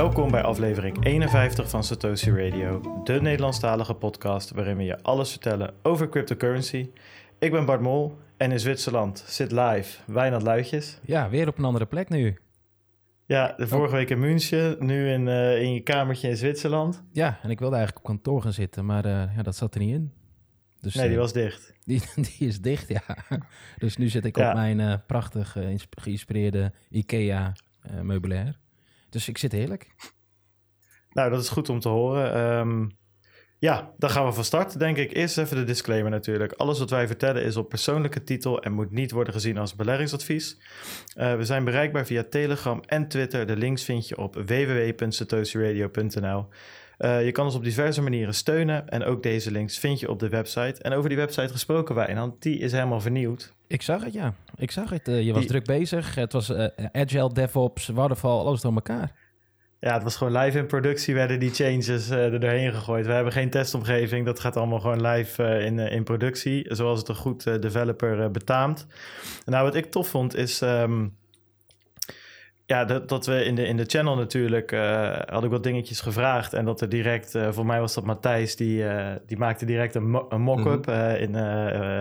Welkom bij aflevering 51 van Satoshi Radio, de Nederlandstalige podcast waarin we je alles vertellen over cryptocurrency. Ik ben Bart Mol en in Zwitserland zit live Wijnand Luitjes. Ja, weer op een andere plek nu. Ja, de vorige week in München, nu in, eh, in je kamertje in Zwitserland. Ja, en ik wilde eigenlijk op kantoor gaan zitten, maar eh, ja, dat zat er niet in. Dus, Nee, die eh, was dicht. die, die is dicht, ja. Dus nu zit ik Ja. op mijn eh, prachtig geïnspireerde IKEA meubilair. Dus ik zit heerlijk. Nou, dat is goed om te horen. Ehm, ja, dan gaan we van start, denk ik. Eerst even de disclaimer natuurlijk. Alles wat wij vertellen is op persoonlijke titel en moet niet worden gezien als beleggingsadvies. Eh, we zijn bereikbaar via Telegram en Twitter. De links vind je op www.satoshiradio.nl. Eh, je kan ons op diverse manieren steunen en ook deze links vind je op de website. En over die website gesproken, Wijnand, die is helemaal vernieuwd. Ik zag het, ja. Ik zag het. Eh, je was Die- druk bezig. Het was eh, Agile, DevOps, Waterfall, alles door elkaar. Ja, het was gewoon live in productie, werden die changes eh, er doorheen gegooid. We hebben geen testomgeving, dat gaat allemaal gewoon live eh, in, eh, in productie, zoals het een goed eh, developer eh, betaamt. Nou, wat ik tof vond is, ehm, ja, dat, dat we in de, in de channel natuurlijk, eh, had ik wat dingetjes gevraagd en dat er direct, eh, voor mij was dat Matthijs, die, eh, die maakte direct een, mo- een mock-up eh, in,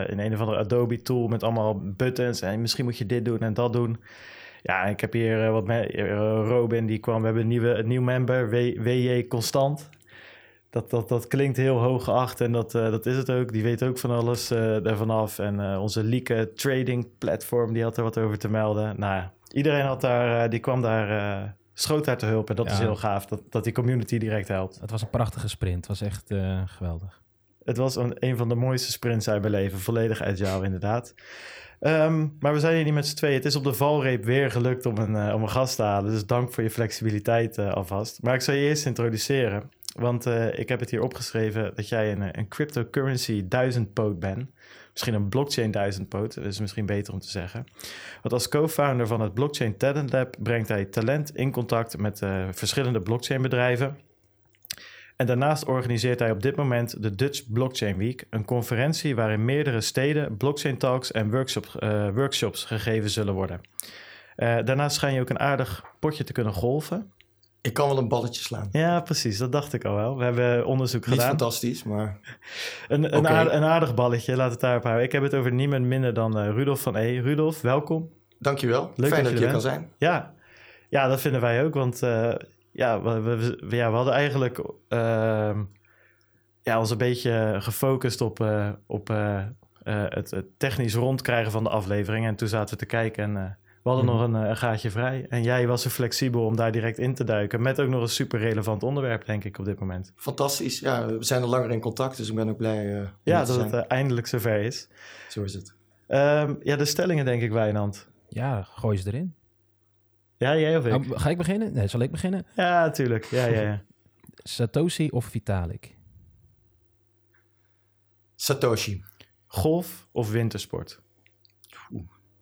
in een of andere Adobe tool met allemaal buttons en misschien moet je dit doen en dat doen. Ja, ik heb hier wat Robin die kwam. We hebben een nieuwe een nieuw member, W- WJ Constant. Dat, dat, dat klinkt heel hoog geacht en dat, dat is het ook. Die weet ook van alles daarvan af. En onze Lieke trading platform, die had er wat over te melden. Nou, ja, iedereen had daar, eh, die kwam daar, eh, schoot daar te hulp. En dat Ja. is heel gaaf, dat, dat die community direct helpt. Het was een prachtige sprint. Het was echt eh, geweldig. Het was een, een van de mooiste sprints uit mijn leven. Volledig agile, inderdaad. Ehm, maar we zijn hier niet met z'n tweeën. Het is op de valreep weer gelukt om een, om een gast te halen. Dus dank voor je flexibiliteit alvast. Maar ik zal je eerst introduceren. Want ik heb het hier opgeschreven dat jij een, een cryptocurrency duizendpoot bent. Misschien een blockchain duizendpoot. Dat is misschien beter om te zeggen. Want als co-founder van het Blockchain Talent Lab brengt hij talent in contact met eh, verschillende blockchainbedrijven. En daarnaast organiseert hij op dit moment de Dutch Blockchain Week, een conferentie waarin meerdere steden blockchain talks en workshops, eh, workshops gegeven zullen worden. Eh, daarnaast schijn je ook een aardig potje te kunnen golven. Ik kan wel een balletje slaan. Ja, precies, dat dacht ik al wel. We hebben onderzoek Niet gedaan. fantastisch, maar Een, aardig, een aardig balletje, laat het daarop houden. Ik heb het over niemand minder dan eh, Rudolf van E. Rudolf, welkom. dankjewel. Leuk Fijn dat dat je er kan zijn. Ja, ja dat vinden wij ook. Want eh, ja, we, we, we- ja, we hadden eigenlijk ehm, ja, ons een beetje gefocust op, eh, op het, het technisch rondkrijgen van de aflevering. En toen zaten we te kijken en we hadden Mhm. nog een, eh, een gaatje vrij. En jij was zo flexibel om daar direct in te duiken. Met ook nog een super relevant onderwerp, denk ik, op dit moment. Fantastisch. Ja, we zijn al langer in contact, dus ik ben ook blij eh, om Ja, dat het eh, eindelijk zover is. Zo is het. Ehm, ja, de stellingen, denk ik, Wijnand. Ja, gooi ze erin. Ja, jij of ik? Oh, ga ik beginnen? Nee, zal ik beginnen? Ja, natuurlijk. Ja, ja, ja. Satoshi of Vitalik? Satoshi, Golf of wintersport?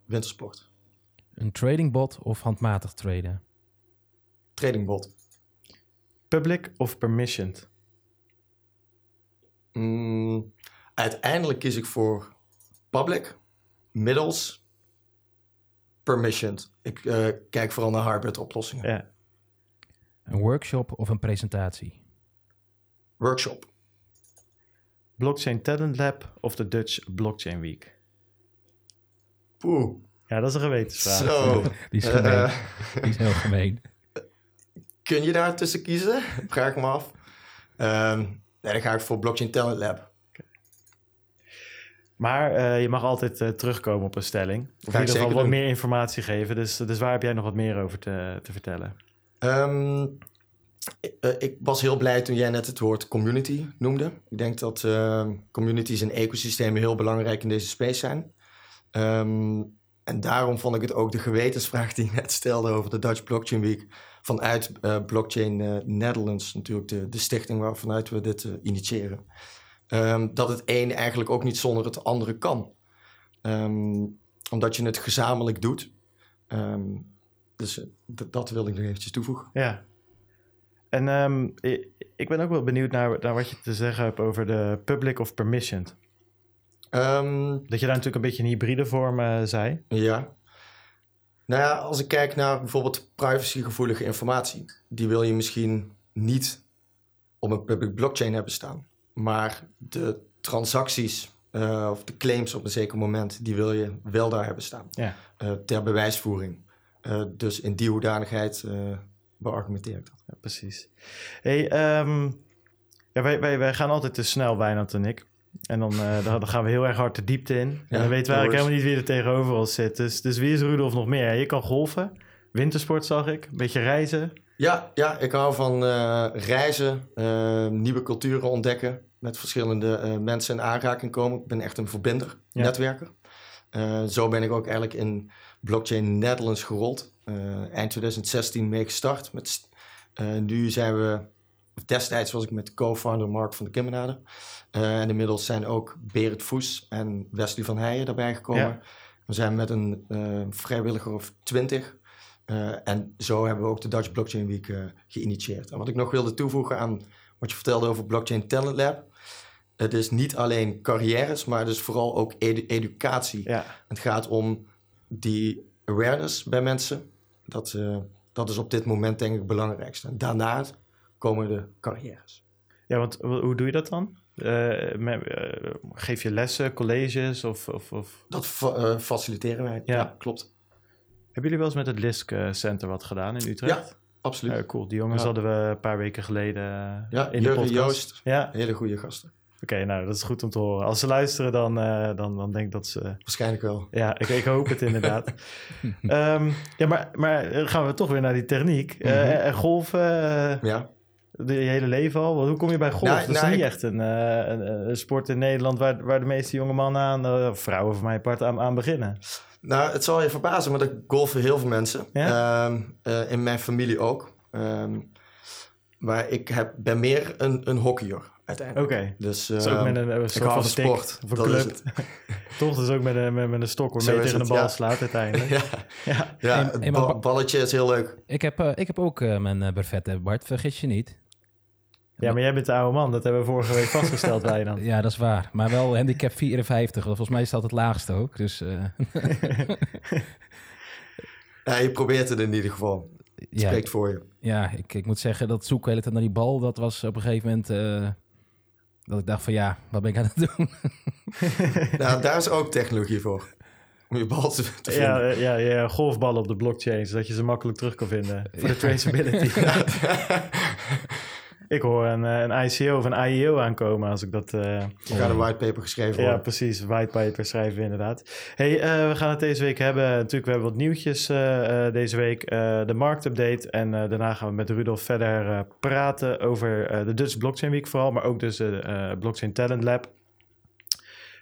wintersport. Een trading bot of handmatig traden? Tradingbot. Public of permissioned? Mm, uiteindelijk kies ik voor public, middels, permissioned. Ik eh, kijk vooral naar hybrid oplossingen. Ja. Een workshop of een presentatie? Workshop. Blockchain Talent Lab of de Dutch Blockchain Week? Poeh. Ja, dat is een gewetensvraag. Zo. Die is Eh, gemeen. Die is heel gemeen. kun je daar tussen kiezen? Vraag ik me af. Ehm, nee, dan ga ik voor Blockchain Talent Lab. Maar eh, je mag altijd eh, terugkomen op een stelling. Of in ieder geval wat doen. meer informatie geven. Dus, dus waar heb jij nog wat meer over te, te vertellen? Ehm, ik, eh, ik was heel blij toen jij net het woord community noemde. Ik denk dat ehm, communities en ecosystemen heel belangrijk in deze space zijn. Ehm, en daarom vond ik het ook de gewetensvraag die je net stelde over de Dutch Blockchain Week. Vanuit eh, Blockchain eh, Netherlands, natuurlijk de, de stichting waarvanuit we dit eh, initiëren. Ehm, dat het een eigenlijk ook niet zonder het andere kan. Ehm, omdat je het gezamenlijk doet. Ehm, dus dat wilde ik nog eventjes toevoegen. Ja. En ik, ik ben ook wel benieuwd naar, naar wat je te zeggen hebt over de public of permissioned. Ehm, Dat je daar natuurlijk een beetje een hybride vorm eh, zei. ja. Nou ja, als ik kijk naar bijvoorbeeld privacygevoelige informatie, die wil je misschien niet op een public blockchain hebben staan. Maar de transacties uh, of de claims op een zeker moment, die wil je wel daar hebben staan. Ja. Uh, ter bewijsvoering. Uh, dus in die hoedanigheid beargumenteer ik dat. Ja, precies. Hey, um, ja, wij, wij, wij gaan altijd te snel, Wijnand en ik. En dan, dan, gaan we heel erg hard de diepte in. En dan weten we eigenlijk helemaal niet wie er tegenover ons zit. Dus, dus wie is Rudolf nog meer? Je kan golfen, wintersport zag ik, een beetje reizen. Ja, ja ik hou van reizen, nieuwe culturen ontdekken met verschillende mensen in aanraking komen. Ik ben echt een verbinder, ja. netwerker. Zo ben ik ook eigenlijk in Blockchain Netherlands gerold. Eind 2016 mee gestart. Met, nu zijn we, destijds was ik met co-founder Mark van de Kimmenade. en inmiddels zijn ook Berend Voes en Wesley van Heijen daarbij gekomen. Ja. We zijn met een vrijwilliger of twintig. en zo hebben we ook de Dutch Blockchain Week geïnitieerd. En wat ik nog wilde toevoegen aan wat je vertelde over Blockchain Talent Lab. Het is niet alleen carrières, maar dus vooral ook edu educatie. Ja. Het gaat om die awareness bij mensen. Dat, dat is op dit moment denk ik het belangrijkste. En daarna komen de carrières. Ja, want hoe doe je dat dan? Uh, met, uh, geef je lessen, colleges of... of, of... Dat fa faciliteren wij, ja. ja. klopt. Hebben jullie wel eens met het LISC Center wat gedaan in Utrecht? Ja, absoluut. Cool. Die jongens ja. hadden we een paar weken geleden ja, in de podcast. Joost. Ja. Hele goede gasten. Oké, okay, nou, dat is goed om te horen. Als ze luisteren, dan, uh, dan, dan denk ik dat ze... Waarschijnlijk wel. Ja, ik, ik hoop het inderdaad. um, ja, maar, maar gaan we toch weer naar die techniek. Mm -hmm. uh, golven, ja. De, je hele leven al. Hoe kom je bij golf? Nou, dat is nou, niet ik... echt een, een, een, sport in Nederland... waar, waar de meeste jonge mannen aan, vrouwen voor mij part, aan, aan beginnen. Nou, het zal je verbazen, maar er golfen heel veel mensen. Ja? Um, in mijn familie ook. Um, maar ik heb, ben meer een, een hockeyer uiteindelijk. Oké. Dus, uh, ook met een, een soort van sport. Of een club. Toch dus ook met een, met, met een stok waarmee je tegen de bal ja. slaat uiteindelijk. ja, ja. ja het ba balletje is heel leuk. Ik heb, uh, ik heb ook uh, mijn uh, brevet, Bart. Vergis je niet. Ja, maar jij bent de oude man. Dat hebben we vorige week vastgesteld bij dan. Ja, dat is waar. Maar wel handicap 54. Volgens mij is dat het laagste ook. Dus, ja, je probeert het in ieder geval. Het ja, spreekt voor je. Ja, ik, ik moet zeggen, dat zoeken hele tijd naar die bal, dat was op een gegeven moment... Uh, dat ik dacht van ja, wat ben ik aan het doen? nou, daar is ook technologie voor. Om je bal te, te ja, vinden. Ja, ja, golfballen op de blockchain, zodat je ze makkelijk terug kan vinden. Voor de traceability. Ik hoor een, een ICO of een IEO aankomen als ik dat... Uh, ik ga een whitepaper geschreven Ja, precies. Whitepaper schrijven inderdaad. hey, uh, we gaan het deze week hebben. Natuurlijk, we hebben wat nieuwtjes uh, deze week. de marktupdate. En daarna gaan we met Rudolf verder praten over de Dutch Blockchain Week vooral. Maar ook dus de Blockchain Talent Lab.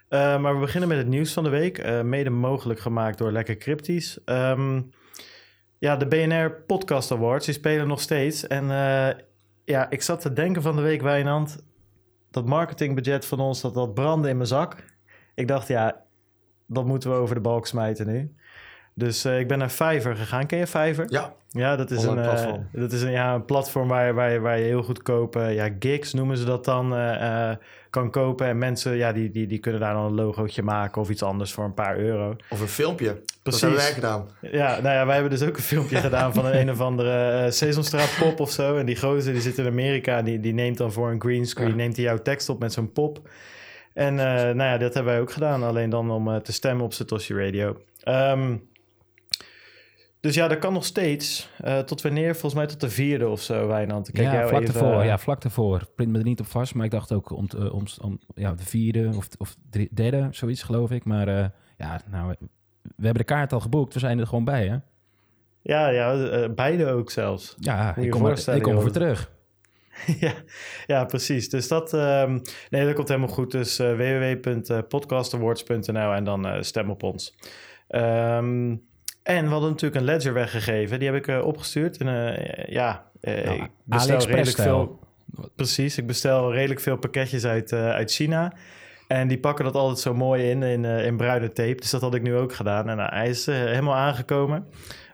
maar we beginnen met het nieuws van de week. mede mogelijk gemaakt door Lekker Cryptisch. Um, ja, de BNR Podcast Awards, die spelen nog steeds. En ja, ik zat te denken van de week, Wijnand. Dat marketingbudget van ons, dat dat brandde in mijn zak. Ik dacht, ja, dat moeten we over de balk smijten nu. Dus uh, ik ben naar Fiverr gegaan. Ken je Fiverr? Ja. Ja, dat is een, uh, dat is een, ja, een platform waar, waar, je, waar je heel goed kopen. Ja, gigs noemen ze dat dan. Kan kopen. En mensen, ja, die, die, die kunnen daar dan een logootje maken of iets anders voor een paar euro. Of een filmpje. Precies. Dat hebben wij gedaan. Ja, nou ja, wij hebben dus ook een filmpje gedaan van een, een of andere Sesamstraat pop of zo. En die gozer die zit in Amerika, die, die neemt dan voor een greenscreen, ja. neemt hij jouw tekst op met zo'n pop. En nou ja, dat hebben wij ook gedaan. Alleen dan om te stemmen op Satoshi Radio. Um, dus ja, dat kan nog steeds. Uh, tot wanneer? Volgens mij tot de vierde of zo, Wijnand. Kijk ja, vlak ervoor. Ja, vlak ervoor. Print me er niet op vast, maar ik dacht ook om, uh, om, om ja, de vierde of, of drie, derde, zoiets geloof ik. Maar uh, ja, nou, we hebben de kaart al geboekt. We zijn er gewoon bij, hè? Ja, ja beide ook zelfs. Ja, ik kom, er, ik kom terug. ja, ja, precies. Dus dat, um, nee, dat komt helemaal goed. Dus www.podcastawards.nl en dan stem op ons. Um, en we hadden natuurlijk een ledger weggegeven. Die heb ik uh, opgestuurd. En uh, ja, uh, nou, ik bestel redelijk veel. Precies, ik bestel redelijk veel pakketjes uit, uit China. En die pakken dat altijd zo mooi in, in, in bruine tape. Dus dat had ik nu ook gedaan. En hij is helemaal aangekomen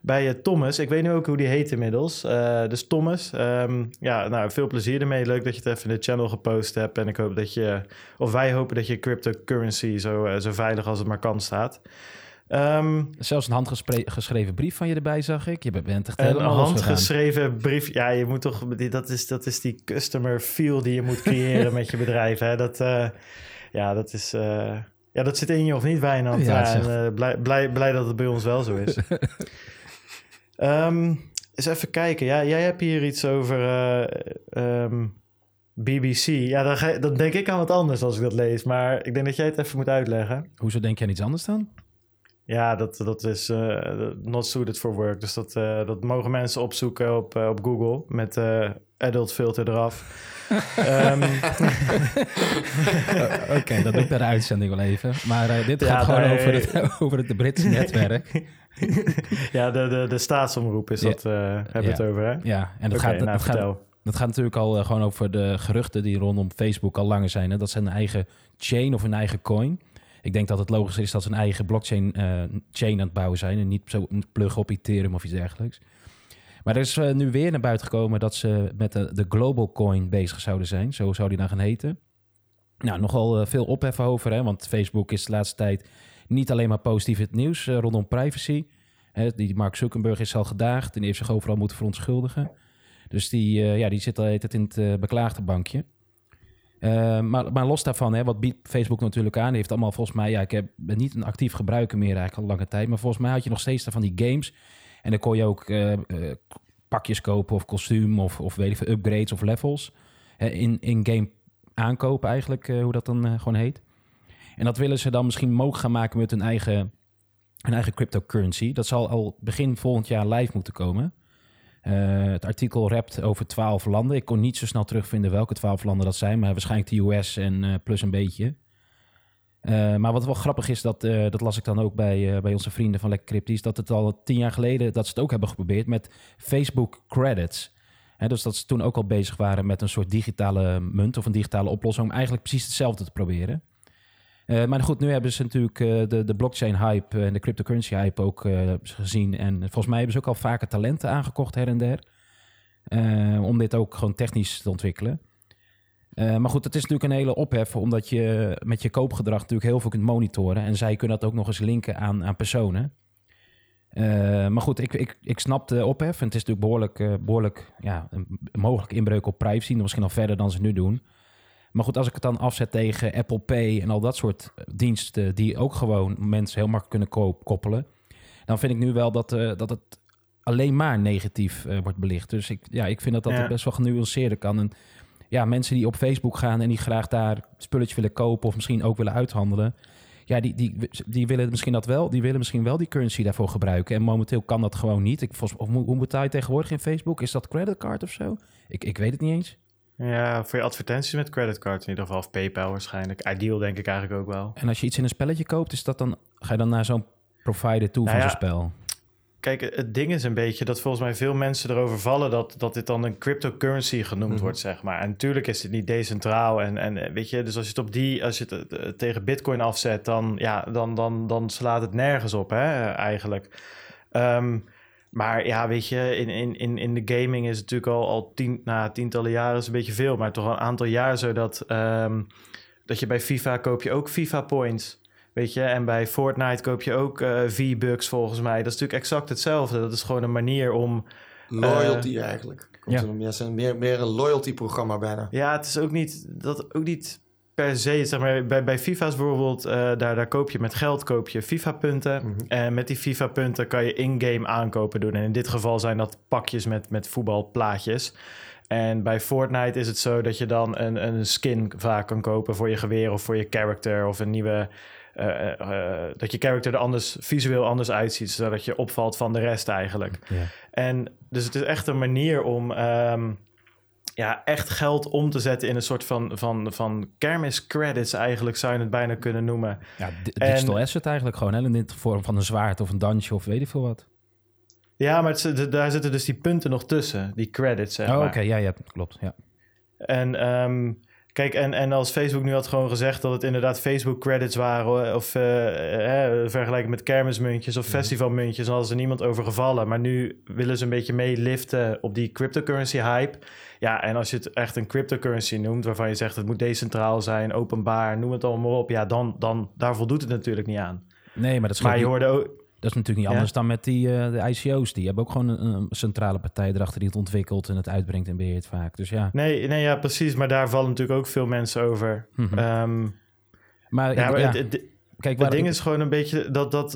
bij Thomas. Ik weet nu ook hoe die heet inmiddels. dus Thomas, um, ja, nou, veel plezier ermee. Leuk dat je het even in de channel gepost hebt. En ik hoop dat je, of wij hopen dat je cryptocurrency zo, zo veilig als het maar kan staat. Ehm, Zelfs een handgeschreven brief van je erbij, zag ik. Je bent echt een handgeschreven brief. Ja, je moet toch. Dat is, dat is die customer feel die je moet creëren met je bedrijf. Hè? Dat, eh, ja, dat is. eh, ja, dat zit in je of niet, Wijnand. Ja, Ja, zeg. en, eh, blij, blij, blij dat het bij ons wel zo is. Ehm eens even kijken. Ja, jij hebt hier iets over eh, ehm, BBC. Ja, dan, ga, dan denk ik aan wat anders als ik dat lees. Maar ik denk dat jij het even moet uitleggen. Hoezo denk je aan iets anders dan? Ja, dat, dat is eh, not suited for work. Dus dat, eh, dat mogen mensen opzoeken op, eh, op Google met adult filter eraf. Oh, Oké, dat doe ik bij de uitzending wel even. Maar dit Ja, gaat gewoon nee. over, het, over het Britse netwerk. ja, de, de, de staatsomroep is Ja. dat, eh heb je het over, hè? Ja, en dat, gaat, dat, nou, gaat, dat gaat natuurlijk al gewoon over de geruchten die rondom Facebook al langer zijn. Hè? Dat ze een eigen chain of een eigen coin. Ik denk dat het logisch is dat ze een eigen blockchain eh, chain aan het bouwen zijn. En niet zo plug op Ethereum of iets dergelijks. Maar er is eh, nu weer naar buiten gekomen dat ze met de, Global Coin bezig zouden zijn. Zo zou die dan gaan heten. Nou, nogal eh, veel ophef over, hè? want Facebook is de laatste tijd niet alleen maar positief het nieuws rondom privacy. Die Mark Zuckerberg is al gedaagd en die heeft zich overal moeten verontschuldigen. Dus die, ja, die zit al het in het beklaagde bankje. Eh, maar, maar los daarvan, hè, wat biedt Facebook natuurlijk aan? Heeft allemaal volgens mij, ja, ik heb, ben niet een actief gebruiker meer eigenlijk al lange tijd. Maar volgens mij had je nog steeds daarvan die games. En dan kon je ook eh, eh, pakjes kopen of kostuum of, of weet ik veel, upgrades of levels. in, in game aankopen eigenlijk, hoe dat dan gewoon heet. En dat willen ze dan misschien mogelijk gaan maken met hun eigen, hun eigen cryptocurrency. Dat zal al begin volgend jaar live moeten komen. Eh, het artikel rapt over twaalf landen. Ik kon niet zo snel terugvinden welke twaalf landen dat zijn, maar waarschijnlijk de US en eh, plus een beetje. Eh, maar wat wel grappig is, dat, dat las ik dan ook bij, bij onze vrienden van Lekker Cryptisch, dat het al tien jaar geleden dat ze het ook hebben geprobeerd met Facebook credits. Dus dat ze toen ook al bezig waren met een soort digitale munt of een digitale oplossing om eigenlijk precies hetzelfde te proberen. Eh, maar goed, nu hebben ze natuurlijk eh, de, de blockchain hype en de cryptocurrency hype ook eh, gezien. En volgens mij hebben ze ook al vaker talenten aangekocht her en der. eh, om dit ook gewoon technisch te ontwikkelen. Eh, maar goed, het is natuurlijk een hele ophef, omdat je met je koopgedrag natuurlijk heel veel kunt monitoren. En zij kunnen dat ook nog eens linken aan, aan personen. Eh, maar goed, ik, ik, ik snap de ophef. En het is natuurlijk behoorlijk, eh, behoorlijk ja, een mogelijk inbreuk op privacy. Misschien al verder dan ze nu doen. Maar goed, als ik het dan afzet tegen Apple Pay en al dat soort diensten... die ook gewoon mensen heel makkelijk kunnen koppelen... dan vind ik nu wel dat, eh, dat het alleen maar negatief eh, wordt belicht. Dus ik, ja, ik vind dat dat Ja. best wel genuanceerder kan. En ja, mensen die op Facebook gaan en die graag daar spulletjes willen kopen... of misschien ook willen uithandelen... Ja, die, die, die willen misschien dat wel. Die willen misschien wel die currency daarvoor gebruiken. En momenteel kan dat gewoon niet. Ik, volgens, of hoe betaal je tegenwoordig in Facebook? Is dat creditcard of zo? Ik, ik weet het niet eens. Ja, voor je advertenties met creditcard in ieder geval. Of PayPal waarschijnlijk. Ideal denk ik eigenlijk ook wel. En als je iets in een spelletje koopt, is dat dan, ga je dan naar zo'n provider toe Nou van ja, zo'n spel? Kijk, het ding is een beetje dat volgens mij veel mensen erover vallen dat, dat dit dan een cryptocurrency genoemd Mhm. wordt, zeg maar. En natuurlijk is het niet decentraal. En, en eh, weet je, dus als je het op die, als je het eh, tegen Bitcoin afzet, dan, ja, dan, dan, dan slaat het nergens op, hè, eigenlijk. Ehm, maar ja, weet je, in, in, in, in de gaming is het natuurlijk al, al tien, nou, tientallen jaren is een beetje veel, maar toch al een aantal jaar zo dat, ehm, dat je bij FIFA koop je ook FIFA points. Weet je, en bij Fortnite koop je ook eh, V-Bucks volgens mij. Dat is natuurlijk exact hetzelfde. Dat is gewoon een manier om... Loyalty eigenlijk. Komt ja. meer, meer een loyalty-programma bijna. Ja, het is ook niet... Dat ook niet per se, zeg maar, bij, bij FIFA's bijvoorbeeld, eh, daar, daar koop je met geld koop je FIFA-punten. Mhm. En met die FIFA-punten kan je in-game aankopen doen. En in dit geval zijn dat pakjes met, met voetbalplaatjes. En bij Fortnite is het zo dat je dan een, een skin vaak kan kopen voor je geweer of voor je character of een nieuwe. eh, eh, dat je character er anders visueel anders uitziet, zodat je opvalt van de rest eigenlijk. En dus het is echt een manier om ehm, ja, echt geld om te zetten in een soort van, van, van kermiscredits eigenlijk, zou je het bijna kunnen noemen. Ja, di- En- digital asset eigenlijk gewoon. Hè? In de vorm van een zwaard of een dansje of weet ik veel wat. Ja, maar het, daar zitten dus die punten nog tussen, die credits, zeg oh, oké. Ja, ja, klopt. Ja. En ehm, kijk, en, en als Facebook nu had gewoon gezegd dat het inderdaad Facebook credits waren, of eh, vergelijken met kermismuntjes of festivalmuntjes, dan was er niemand over gevallen. Maar nu willen ze een beetje meeliften op die cryptocurrency hype. Ja, en als je het echt een cryptocurrency noemt, waarvan je zegt het moet decentraal zijn, openbaar, noem het allemaal maar op, ja, dan, dan daar voldoet het natuurlijk niet aan. Nee, maar dat is, Maar je hoorde ook... dat is natuurlijk niet Ja. anders dan met die, eh, de ICO's. Die hebben ook gewoon een, een centrale partij erachter die het ontwikkelt en het uitbrengt en beheert vaak. Dus ja. Nee, nee, ja, precies. Maar daar vallen natuurlijk ook veel mensen over. Mhm. Ehm, maar, ja, ik- maar ja, het, het- kijk, het waar ding ik- is gewoon een beetje dat... dat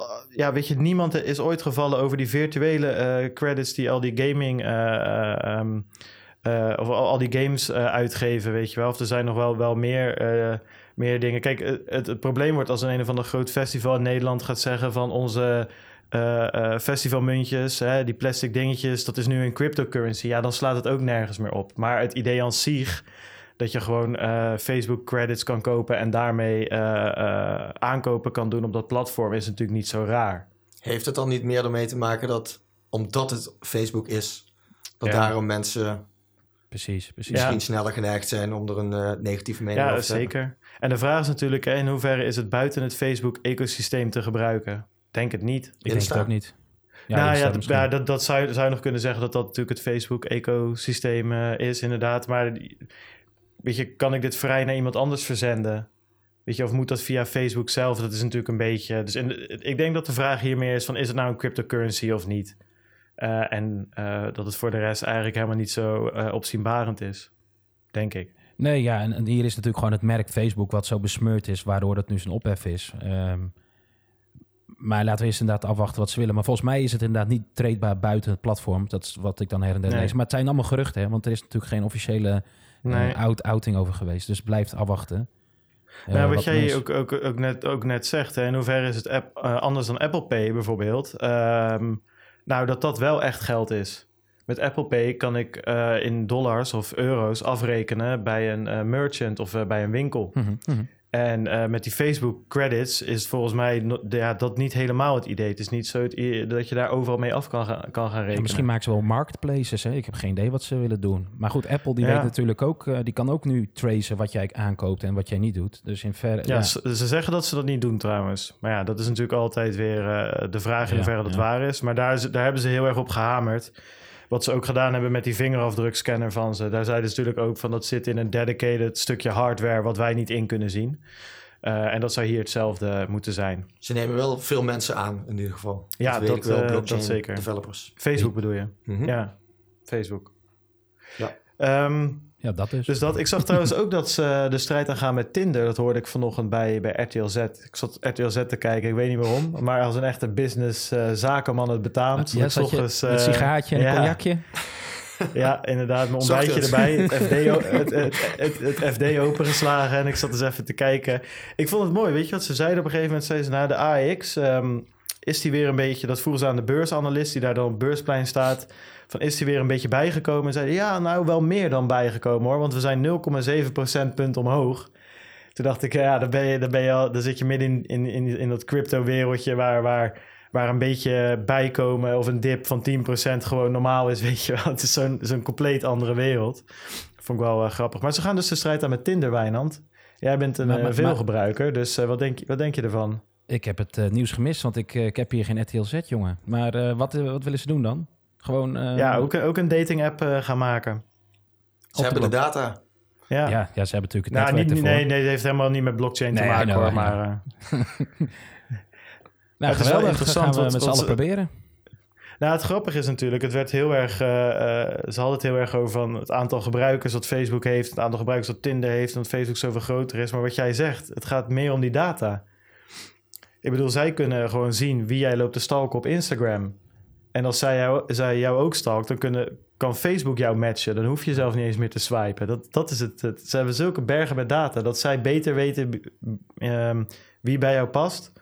uh, ja, weet je, niemand is ooit gevallen over die virtuele eh, credits die al die gaming... eh, eh, ehm, eh, of al, al die games eh, uitgeven, weet je wel. Of er zijn nog wel, wel meer, eh, meer dingen. Kijk, het, het, het probleem wordt als een een of ander groot festival in Nederland gaat zeggen van onze eh, eh, festivalmuntjes, hè, die plastic dingetjes, dat is nu een cryptocurrency. Ja, dan slaat het ook nergens meer op. Maar het idee aan zich dat je gewoon eh, Facebook credits kan kopen en daarmee eh, eh, aankopen kan doen op dat platform is natuurlijk niet zo raar. Heeft het dan niet meer ermee te maken dat, omdat het Facebook is, dat Ja. daarom mensen Precies, precies. misschien sneller geneigd zijn om er een eh, negatieve mening Ja, over te hebben? En de vraag is natuurlijk, in hoeverre is het buiten het Facebook-ecosysteem te gebruiken? Denk het niet. Ik denk het ook niet. Ja, nou ja, dat, dat zou, je- zou je nog kunnen zeggen dat dat natuurlijk het Facebook-ecosysteem eh, is, inderdaad. Maar weet je, kan ik dit vrij naar iemand anders verzenden? Weet je, of moet dat via Facebook zelf? Dat is natuurlijk een beetje. Dus in ik denk dat de vraag hier meer is: van, is het nou een cryptocurrency of niet? Eh, en eh, dat het voor de rest eigenlijk helemaal niet zo eh, opzienbarend is, denk ik. Nee, ja, en, en hier is natuurlijk gewoon het merk Facebook wat zo besmeurd is, waardoor het nu zijn ophef is. Ehm, maar laten we eerst inderdaad afwachten wat ze willen. Maar volgens mij is het inderdaad niet treedbaar buiten het platform. Dat is wat ik dan her en der Nee. lees. Maar het zijn allemaal geruchten, hè? want er is natuurlijk geen officiële eh, Nee. out outing over geweest. Dus blijft afwachten. Eh, Nou, wat, wat jij mensen- ook, ook, ook, net, ook net zegt, hè, in hoeverre is het app, eh, anders dan Apple Pay bijvoorbeeld? Ehm, nou, dat dat wel echt geld is. Met Apple Pay kan ik eh, in dollars of euro's afrekenen bij een eh, merchant of eh, bij een winkel. Mhm, mhm. En met die Facebook credits is volgens mij no- ja, dat niet helemaal het idee. Het is niet zo dat je daar overal mee af kan, gaan- kan gaan Ja, rekenen. misschien maken ze wel marketplaces. Hè? Ik heb geen idee wat ze willen doen. Maar goed, Apple die Ja. weet natuurlijk ook, die kan ook nu tracen wat jij aankoopt en wat jij niet doet. Dus in ver, Ja, Ze, ze zeggen dat ze dat niet doen trouwens. Maar ja, dat is natuurlijk altijd weer de vraag in hoeverre dat waar is. Maar daar, is, daar hebben ze heel erg op gehamerd. Wat ze ook gedaan hebben met die vingerafdrukscanner van ze. Daar zeiden ze natuurlijk ook van dat zit in een dedicated stukje hardware wat wij niet in kunnen zien. Eh, en dat zou hier hetzelfde moeten zijn. Ze nemen wel veel mensen aan, in ieder geval. Ja, dat, ik wel, eh, dat zeker. developers. Facebook bedoel je? Mhm. Ja, Facebook. Ja. Ehm, ja, dat is. Dus dat, ik zag trouwens ook dat ze de strijd aan gaan met Tinder. Dat hoorde ik vanochtend bij, bij RTL Z. Ik zat RTL Z te kijken, ik weet niet waarom. Maar als een echte business eh, zakenman het betaamt. ja, dat zat je ochtends, een eh, sigaartje en een cognacje. Ja, inderdaad. Mijn ontbijtje erbij. Het FD, het, het, het, het FD opengeslagen. En ik zat eens even te kijken. Ik vond het mooi. Weet je wat ze zeiden op een gegeven moment? Zeiden ze, nou, de AX... ehm, is die weer een beetje... Dat vroegen ze aan de beursanalist... die daar dan op beursplein staat... van is die weer een beetje bijgekomen? En zeiden, ja, nou, wel meer dan bijgekomen, hoor. Want we zijn 0,7 procentpunt omhoog. Toen dacht ik, ja, dan, ben je, dan, ben je al, dan zit je midden in, in, in, in dat crypto-wereldje... waar... waar waar een beetje bijkomen of een dip van 10% gewoon normaal is, weet je wel. Het is zo'n zo'n compleet andere wereld. Vond ik wel eh, grappig. Maar ze gaan dus de strijd aan met Tinder, Wijnand. Jij bent een Maar- eh, maar- veelgebruiker, dus eh, wat, denk, je- wat denk je ervan? Ik heb het nieuws gemist, want ik, ik heb hier geen RTL Z, jongen. Maar wat, wat willen ze doen dan? Gewoon... eh, ja, ook, ook een dating-app eh, gaan maken. Ze hebben de data. Ja, Ja, ja, ze hebben natuurlijk het nou, netwerk niet, nee, nee, het heeft helemaal niet met blockchain te Nee, maken, know, hoor. Maar, eh, nou, het is wel geweldig. interessant, gaan we met z'n allen proberen. Nou, het grappige is natuurlijk, het werd heel erg. eh, eh, ze hadden het heel erg over van het aantal gebruikers dat Facebook heeft, het aantal gebruikers dat Tinder heeft, en dat Facebook zoveel groter is. Maar wat jij zegt, het gaat meer om die data. Ik bedoel, zij kunnen gewoon zien wie jij loopt te stalken op Instagram. En als zij jou, zij jou ook stalkt, dan kunnen, kan Facebook jou matchen. Dan hoef je zelf niet eens meer te swipen. Dat, dat is het, het. Ze hebben zulke bergen met data dat zij beter weten ehm, wie bij jou past,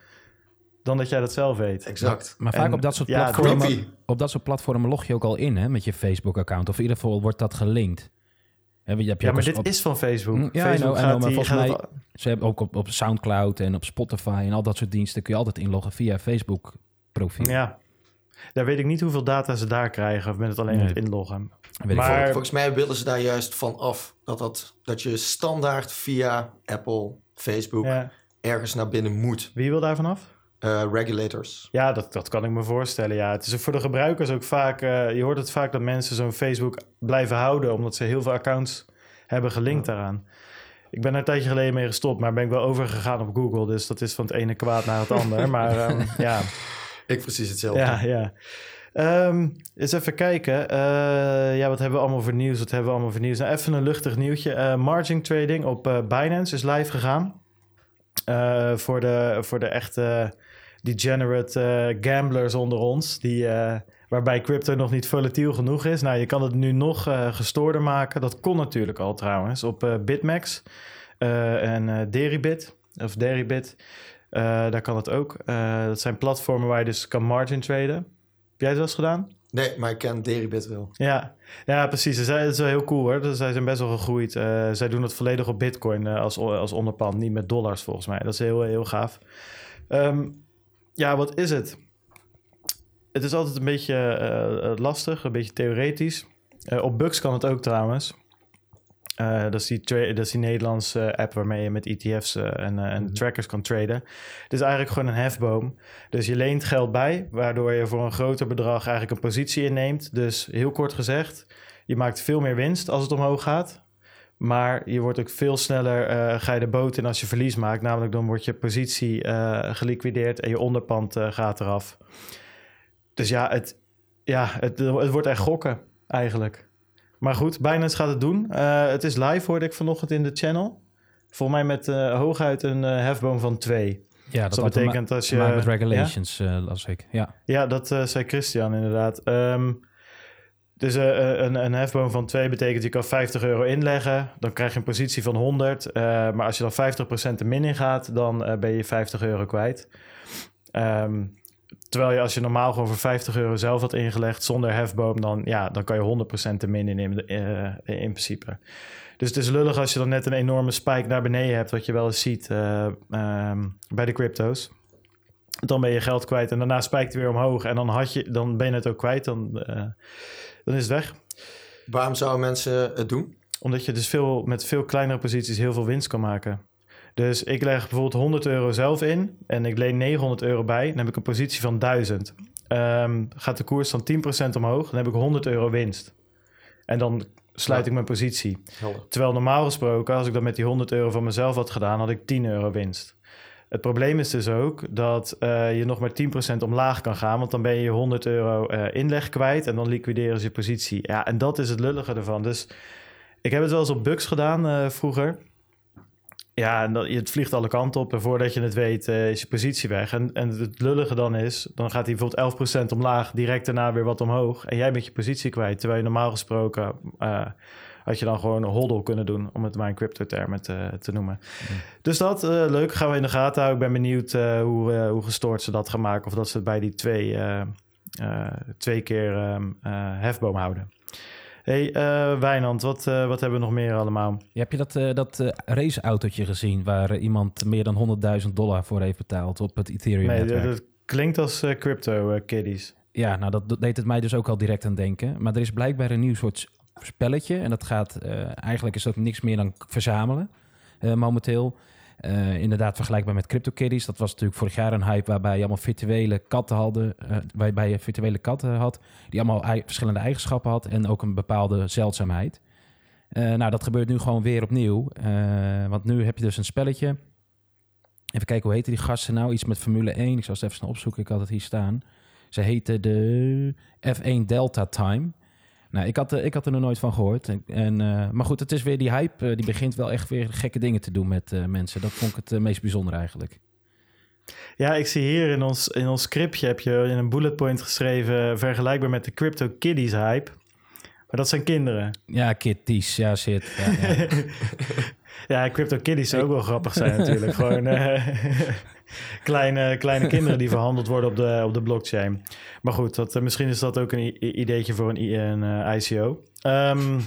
dan dat jij dat zelf weet. Exact. Maar vaak En- op dat soort platformen... Op dat soort platformen log je ook al in hè, met je Facebook-account. Of in ieder geval wordt dat gelinkt. Je je Ja, maar dit op- is van Facebook. Mm, ja, Facebook know, I know, maar die- volgens mij- Ze hebben ook op, op Soundcloud en op Spotify en al dat soort diensten... kun je altijd inloggen via Facebook-profiel. Ja. Daar weet ik niet hoeveel data ze daar krijgen. Of met het alleen Nee. het inloggen. Weet ik Maar-. Volgens mij willen ze daar juist van af. Dat, dat, dat je standaard via Apple, Facebook Ja. ergens naar binnen moet. Wie wil daar vanaf? Eh, regulators. Ja, dat, dat kan ik me voorstellen. Ja, het is ook voor de gebruikers ook vaak... eh, je hoort het vaak dat mensen zo'n Facebook blijven houden... omdat ze heel veel accounts hebben gelinkt daaraan. Ik ben er een tijdje geleden mee gestopt, maar ben ik wel overgegaan op Google. Dus dat is van het ene kwaad naar het ander. maar ehm, ja. Ik precies hetzelfde. Ja, ja. Ehm, eens even kijken. Eh, ja, wat hebben we allemaal voor nieuws? Wat hebben we allemaal voor nieuws? Nou, even een luchtig nieuwtje. Eh, margin trading op eh, Binance is live gegaan. Voor, de, voor de echte degenerate gamblers onder ons. Die, waarbij crypto nog niet volatiel genoeg is. Nou, je kan het nu nog gestoorder maken. Dat kon natuurlijk al trouwens op Bitmax en Deribit. Of Deribit. Eh, daar kan het ook. Eh, dat zijn platformen waar je dus kan margin traden. Heb jij dat eens gedaan? Nee, maar ik ken Deribit wel. Ja, ja precies. Dat is wel heel cool hoor. Dus zij zijn best wel gegroeid. Eh, zij doen het volledig op bitcoin als, als onderpand. Niet met dollars volgens mij. Dat is heel, heel gaaf. Ehm, ja, wat is het? Het is altijd een beetje lastig. Een beetje theoretisch. Op Bux kan het ook trouwens. Eh, dat, is die dat is die Nederlandse app waarmee je met ETF's eh, en, eh, en Mhm. trackers kan traden. Het is eigenlijk gewoon een hefboom. Dus je leent geld bij, waardoor je voor een groter bedrag eigenlijk een positie inneemt. Dus heel kort gezegd, je maakt veel meer winst als het omhoog gaat. Maar je wordt ook veel sneller, ga je de boot in als je verlies maakt. Namelijk dan wordt je positie geliquideerd en je onderpand gaat eraf. Dus ja, het, ja het, het wordt echt gokken eigenlijk. Maar goed, Binance gaat het doen. Eh, het is live, hoorde ik vanochtend in de channel. Volgens mij met eh, hooguit een eh, hefboom van twee. Ja, Dat, had te betekent als je... met regulations, las ik. Ja. Ja, dat zei Christian inderdaad. Ehm, dus een, een hefboom van 2 betekent je kan 50 euro inleggen. Dan krijg je een positie van 100. Eh, maar als je dan 50% er min in gaat, dan ben je 50 euro kwijt. Ehm, terwijl je als je normaal gewoon voor 50 euro zelf had ingelegd zonder hefboom, dan, ja, dan kan je 100% er min in, in, eh, in principe. Dus het is lullig als je dan net een enorme spike naar beneden hebt, wat je wel eens ziet eh, ehm, bij de crypto's dan ben je geld kwijt en daarna spijkt het weer omhoog en dan, had je, dan ben je het ook kwijt, dan, eh, dan is het weg. Waarom zouden mensen het doen? Omdat je dus veel, met veel kleinere posities heel veel winst kan maken. Dus ik leg bijvoorbeeld 100 euro zelf in en ik leen 900 euro bij. Dan heb ik een positie van 1000. Ehm, gaat de koers dan 10% omhoog, dan heb ik 100 euro winst. En dan sluit Ja. ik mijn positie. Helder. Terwijl normaal gesproken, als ik dat met die 100 euro van mezelf had gedaan, had ik 10 euro winst. Het probleem is dus ook dat eh, je nog maar 10% omlaag kan gaan, want dan ben je je 100 euro eh, inleg kwijt en dan liquideren ze je positie. Ja, en dat is het lullige ervan. Dus ik heb het wel eens op Bucks gedaan eh, vroeger. Ja, en dat, het vliegt alle kanten op en voordat je het weet eh, is je positie weg. En, en het lullige dan is, dan gaat hij bijvoorbeeld 11% omlaag, direct daarna weer wat omhoog. En jij bent je positie kwijt, terwijl je normaal gesproken... eh, had je dan gewoon een hodl kunnen doen, om het maar in crypto-termen te, te noemen. Dus dat, eh, leuk, gaan we in de gaten houden. Ik ben benieuwd hoe, hoe gestoord ze dat gaan maken. Of dat ze het bij die twee, twee keer ehm, eh, hefboom houden. Hey, eh, Wijnand, wat, eh, wat hebben we nog meer allemaal? Ja, Heb je dat, eh, dat raceautootje gezien waar iemand meer dan 100.000 dollar voor heeft betaald op het Nee, Ethereum-netwerk? dat, dat klinkt als eh, crypto-kiddies. Ja, nou dat, dat deed het mij dus ook al direct aan denken. Maar er is blijkbaar een nieuw soort spelletje. En dat gaat, eigenlijk is dat niks meer dan verzamelen momenteel. Eh, inderdaad vergelijkbaar met CryptoKitties. Dat was natuurlijk vorig jaar een hype waarbij je allemaal virtuele katten hadden. eh, waarbij je virtuele katten had. Die allemaal verschillende eigenschappen had. En ook een bepaalde zeldzaamheid. Eh, nou, dat gebeurt nu gewoon weer opnieuw. Want nu heb je dus een spelletje. Even kijken, hoe heten die gasten nou? Iets met Formule 1. Ik zal het even snel opzoeken. Ik had het hier staan. Ze heten de F1 Delta Time. Nou, ik had, er- ik had er nog nooit van gehoord. En, eh, maar goed, het is weer die hype. eh, die begint wel echt weer gekke dingen te doen met eh, mensen. Dat vond ik het eh, meest bijzonder eigenlijk. Ja, ik zie hier in ons, in ons scriptje heb je in een bullet point geschreven... vergelijkbaar met de crypto-kiddies hype. Maar dat zijn kinderen. Ja, kitties. Ja, shit. Ja, ja. Ja, Crypto Kiddies zou ook wel grappig zijn natuurlijk. Gewoon eh, kleine, kleine kinderen die verhandeld worden op de, op de blockchain. Maar goed, dat, eh, misschien is dat ook een ideetje voor een, een eh, ICO. Ehm,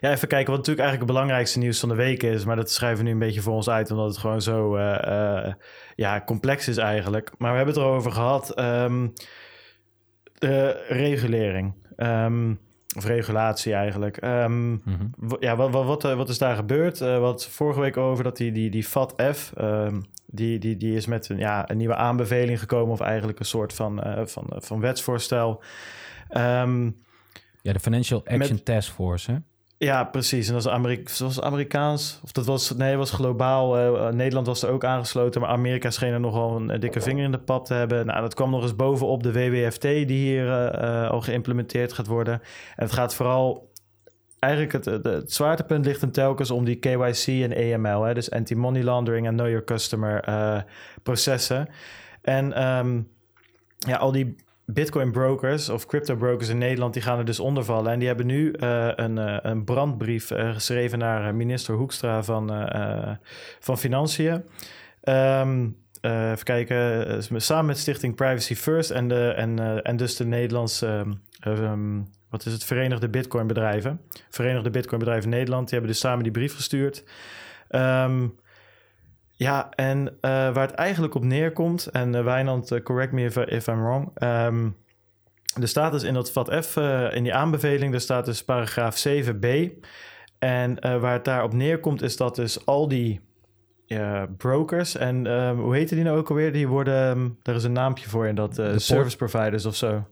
ja, even kijken wat natuurlijk eigenlijk het belangrijkste nieuws van de week is. Maar dat schrijven we nu een beetje voor ons uit, omdat het gewoon zo eh, ja, complex is eigenlijk. Maar we hebben het erover gehad. ehm, de regulering. Ehm, of regulatie eigenlijk. Ehm, Mhm. ja, wat, wat, wat, eh, wat is daar gebeurd? Eh, wat vorige week over dat die, die, die FATF, ehm, die, die, die is met een, ja, een nieuwe aanbeveling gekomen, of eigenlijk een soort van, eh, van, van wetsvoorstel. Ehm, ja, de Financial Action Met- Task Force. Hè? Ja, precies. En dat was, Amerika was Amerikaans. Of dat was, nee, was globaal. Uh, Nederland was er ook aangesloten. Maar Amerika scheen er nogal een, dikke vinger in de pap te hebben. Nou, dat kwam nog eens bovenop de WWFT, die hier uh, al geïmplementeerd gaat worden. En het gaat vooral. Eigenlijk het, het, het zwaartepunt ligt hem telkens om die KYC en AML. Hè, dus anti-money laundering en know your customer processen. En um, ja, al die Bitcoin brokers of crypto brokers in Nederland, die gaan er dus onder vallen. En die hebben nu uh, een, uh, een brandbrief uh, geschreven naar minister Hoekstra van, van Financiën. Um, even kijken, samen met Stichting Privacy First en, de, en, en dus de Nederlandse, um, wat is het, Verenigde Bitcoin Bedrijven. Verenigde Bitcoin Bedrijven Nederland, die hebben dus samen die brief gestuurd. Ja, en uh, waar het eigenlijk op neerkomt, en uh, Wijnand, uh, correct me if, if I'm wrong. Um, er staat dus in dat vat F, in die aanbeveling, er staat dus paragraaf 7b. En waar het daarop neerkomt, is dat dus al die brokers, en um, hoe heette die nou ook alweer? Die worden, um, daar is een naampje voor in dat service providers of zo.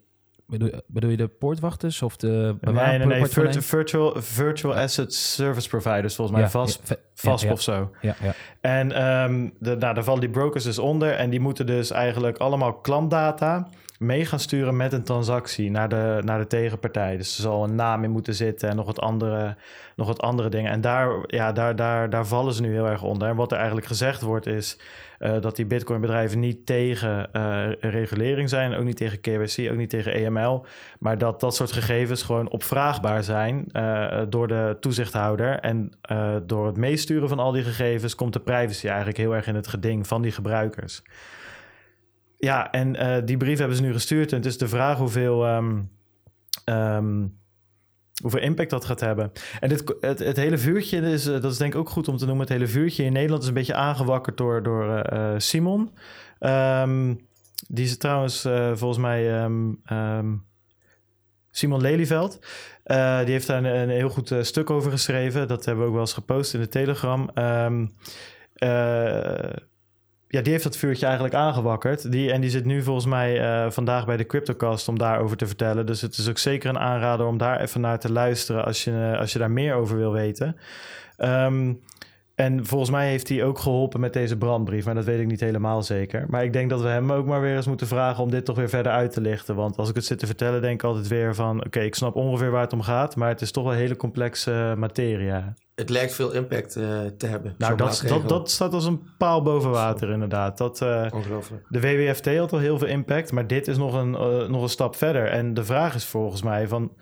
Bedoel, bedoel, je de poortwachters of de Nee, nee, nee. Virtual, virtual, virtual Asset Service Providers, volgens mij. Ja, vast, vast ja, of zo. Ja, ja. En um, de, nou, daar vallen die brokers dus onder. En die moeten dus eigenlijk allemaal klantdata mee gaan sturen met een transactie naar de, naar de tegenpartij. Dus er zal een naam in moeten zitten en nog wat andere, nog wat andere dingen. En daar, ja, daar, daar, daar vallen ze nu heel erg onder. En wat er eigenlijk gezegd wordt is uh, dat die Bitcoin-bedrijven niet tegen uh, regulering zijn, ook niet tegen KYC, ook niet tegen EML, maar dat dat soort gegevens gewoon opvraagbaar zijn uh, door de toezichthouder. En door het meesturen van al die gegevens komt de privacy eigenlijk heel erg in het geding van die gebruikers. Ja, en die brief hebben ze nu gestuurd. En het is de vraag hoeveel, um, hoeveel impact dat gaat hebben. En dit, het, het hele vuurtje, is, uh, dat is denk ik ook goed om te noemen. Het hele vuurtje in Nederland is een beetje aangewakkerd door, door uh, Simon. Um, die is trouwens volgens mij Simon Lelyveld. die heeft daar een, een heel goed stuk over geschreven. Dat hebben we ook wel eens gepost in de Telegram ja, die heeft dat vuurtje eigenlijk aangewakkerd. Die, en die zit nu volgens mij uh, vandaag bij de CryptoCast om daarover te vertellen. Dus het is ook zeker een aanrader om daar even naar te luisteren als je, uh, als je daar meer over wil weten. Um, en volgens mij heeft hij ook geholpen met deze brandbrief, maar dat weet ik niet helemaal zeker. Maar ik denk dat we hem ook maar weer eens moeten vragen om dit toch weer verder uit te lichten. Want als ik het zit te vertellen, denk ik altijd weer van: oké, ik snap ongeveer waar het om gaat, maar het is toch wel hele complexe materie. Het lijkt veel impact uh, te hebben. Nou, dat, dat, dat, staat als een paal boven water, inderdaad. Dat, uh, Ongelooflijk. De WWFT had al heel veel impact, maar dit is nog een, uh, nog een stap verder. En de vraag is volgens mij van.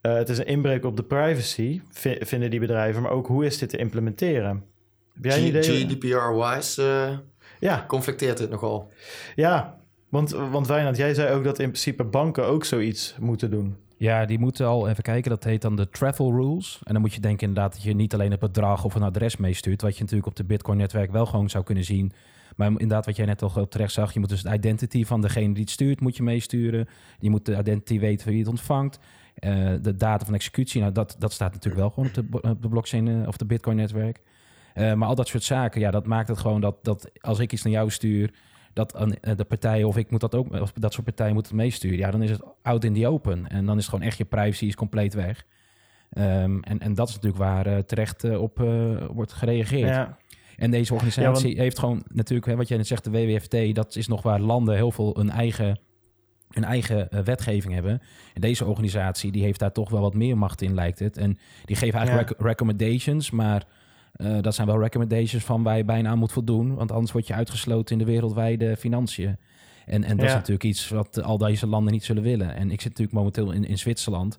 het is een inbreuk op de privacy, vinden die bedrijven, maar ook hoe is dit te implementeren? Heb jij een idee? GDPR-wise uh, ja. conflicteert het nogal. Ja, want, want Wijnand, jij zei ook dat in principe banken ook zoiets moeten doen. Ja, die moeten al even kijken. Dat heet dan de travel rules. En dan moet je denken inderdaad dat je niet alleen het bedrag of een adres meestuurt. Wat je natuurlijk op de Bitcoin-netwerk wel gewoon zou kunnen zien. Maar inderdaad, wat jij net al terecht zag, je moet dus de identity van degene die het stuurt, moet je meesturen. Je moet de identity weten van wie het ontvangt. Uh, de data van executie, nou dat, dat staat natuurlijk wel gewoon op de, op de blockchain uh, of de Bitcoin-netwerk. Uh, maar al dat soort zaken, ja, dat maakt het gewoon dat, dat als ik iets naar jou stuur, dat eh, de partijen of ik moet dat ook, of dat soort partijen moeten het meesturen. Ja, dan is het out in the open. En dan is gewoon echt je privacy is compleet weg. Um, en, en dat is natuurlijk waar uh, terecht uh, op wordt gereageerd. Ja. En deze organisatie ja, want... heeft gewoon natuurlijk, hè, wat jij net zegt, de WWFT, dat is nog waar landen heel veel een eigen, een eigen wetgeving hebben. En deze organisatie, die heeft daar toch wel wat meer macht in, lijkt het. En die geeft eigenlijk ja. rec recommendations, maar uh, dat zijn wel recommendations van waar je bijna aan moet voldoen. Want anders word je uitgesloten in de wereldwijde financiën. En, en dat ja. is natuurlijk iets wat al deze landen niet zullen willen. En ik zit natuurlijk momenteel in, in Zwitserland.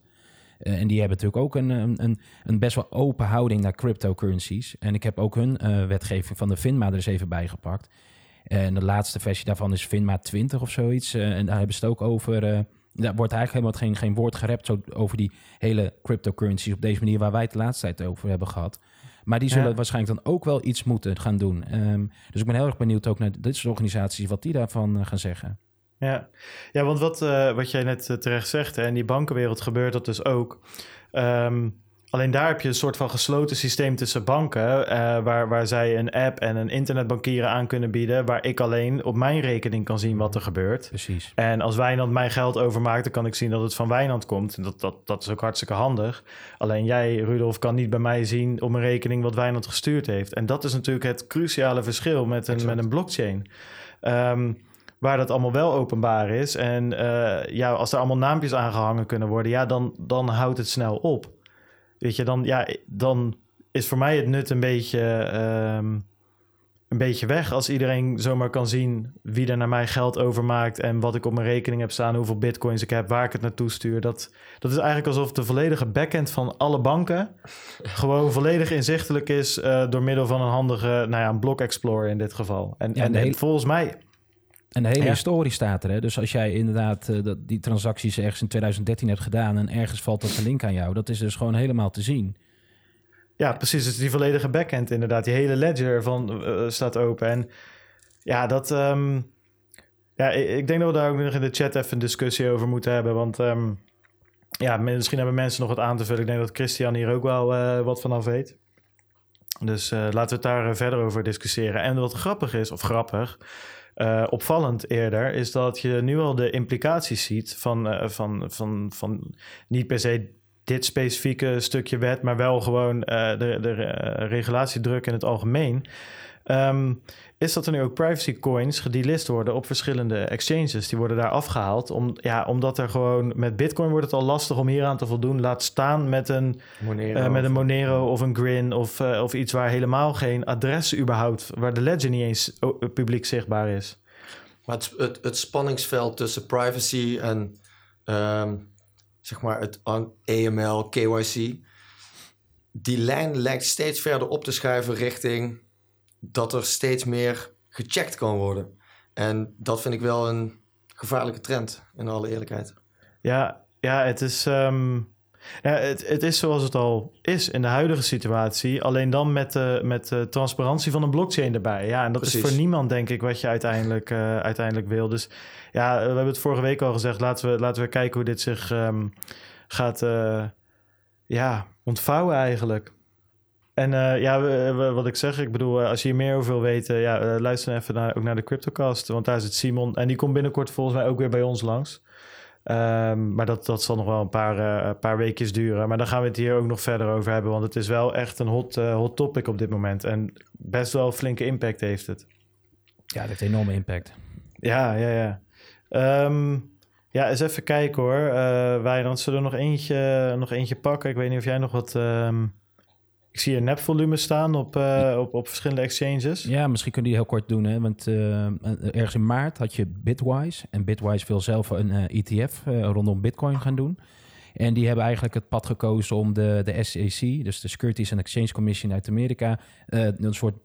Uh, en die hebben natuurlijk ook een, een, een best wel open houding naar cryptocurrencies. En ik heb ook hun uh, wetgeving van de FINMA er eens even bijgepakt. En de laatste versie daarvan is FINMA 20 of zoiets. en daar hebben ze het ook over. daar wordt eigenlijk helemaal geen, geen woord gerept zo over die hele cryptocurrencies op deze manier waar wij het de laatste tijd over hebben gehad. Maar die zullen waarschijnlijk dan ook wel iets moeten gaan doen. Um, dus ik ben heel erg benieuwd ook naar dit soort organisaties, wat die daarvan uh, gaan zeggen. Ja, ja want wat, uh, wat jij net uh, terecht zegt, en in die bankenwereld gebeurt dat dus ook. Um, alleen daar heb je een soort van gesloten systeem tussen banken, eh, waar, waar zij een app en een internetbankieren aan kunnen bieden, waar ik alleen op mijn rekening kan zien wat er gebeurt. Precies. En als Wijnand mijn geld overmaakt, dan kan ik zien dat het van Wijnand komt. Dat, dat, dat is ook hartstikke handig. Alleen jij, Rudolf, kan niet bij mij zien op mijn rekening wat Wijnand gestuurd heeft. En dat is natuurlijk het cruciale verschil met een, met een blockchain. Ehm, waar dat allemaal wel openbaar is. En uh, ja, als er allemaal naampjes aangehangen kunnen worden, ja, dan, dan houdt het snel op. Weet je, dan, ja, dan is voor mij het nut een beetje, um, een beetje weg. Als iedereen zomaar kan zien wie er naar mij geld overmaakt en wat ik op mijn rekening heb staan, hoeveel bitcoins ik heb, waar ik het naartoe stuur. Dat, dat is eigenlijk alsof de volledige backend van alle banken gewoon volledig inzichtelijk is uh, door middel van een handige, nou ja, een block explorer in dit geval. En, Ja, en, en hele- volgens mij En de hele Ja. historie staat er. Hè? Dus als jij inderdaad eh, dat, die transacties ergens in 2013 hebt gedaan en ergens valt dat een link aan jou, dat is dus gewoon helemaal te zien. Ja, precies. Dus die volledige backend inderdaad. Die hele ledger van eh, staat open. En ja, dat... ehm, ja, ik, denk dat we daar ook nog in de chat even een discussie over moeten hebben. Want ehm, ja, misschien hebben mensen nog wat aan te vullen. Ik denk dat Christian hier ook wel eh, wat vanaf weet. Dus laten we het daar verder over discussiëren. En wat grappig is, of grappig, eh, opvallend eerder, is dat je nu al de implicaties ziet van, eh, van, van, van niet per se dit specifieke stukje wet, maar wel gewoon eh, de, de regulatiedruk in het algemeen. Ehm, is dat er nu ook privacy coins gedelist worden op verschillende exchanges. Die worden daar afgehaald. Om, ja, omdat er gewoon met Bitcoin wordt het al lastig om hieraan te voldoen. Laat staan met een, Monero. eh, met een Monero of een Grin of, eh, of iets waar helemaal geen adres überhaupt, waar de ledger niet eens oh, publiek zichtbaar is. Maar het, het, het spanningsveld tussen privacy en ehm, zeg maar het AML, KYC, die lijn lijkt steeds verder op te schuiven richting dat er steeds meer gecheckt kan worden. En dat vind ik wel een gevaarlijke trend, in alle eerlijkheid. Ja, ja het is. ehm, ja, het, het is zoals het al is in de huidige situatie. Alleen dan met de, met de transparantie van een blockchain erbij. Ja, en dat is voor niemand, denk ik, wat je uiteindelijk, eh, uiteindelijk wil. Dus ja, we hebben het vorige week al gezegd. Laten we, laten we kijken hoe dit zich ehm, gaat eh, ja, ontvouwen eigenlijk. En eh, ja, we- we- wat ik zeg, ik bedoel, eh, als je hier meer over wil weten, ja, eh, luister even naar, ook naar de CryptoCast. Want daar zit Simon en die komt binnenkort volgens mij ook weer bij ons langs. Ehm, maar dat, dat zal nog wel een paar, paar weekjes duren. Maar dan gaan we het hier ook nog verder over hebben. Want het is wel echt een hot, hot topic op dit moment. En best wel flinke impact heeft het. Ja, dat heeft enorme impact. Ja, ja, ja. Ehm, ja, eens even kijken hoor. Eh Wijnand, zullen we nog eentje, nog eentje pakken? Ik weet niet of jij nog wat... ehm, Ik zie hier nepvolume staan op, eh, op, op verschillende exchanges. Ja, misschien kunnen die heel kort doen. Hè? Want eh, ergens in maart had je Bitwise. En Bitwise wil zelf een ETF eh, rondom Bitcoin gaan doen. En die hebben eigenlijk het pad gekozen om de, de SEC, dus de Securities and Exchange Commission uit Amerika, een soort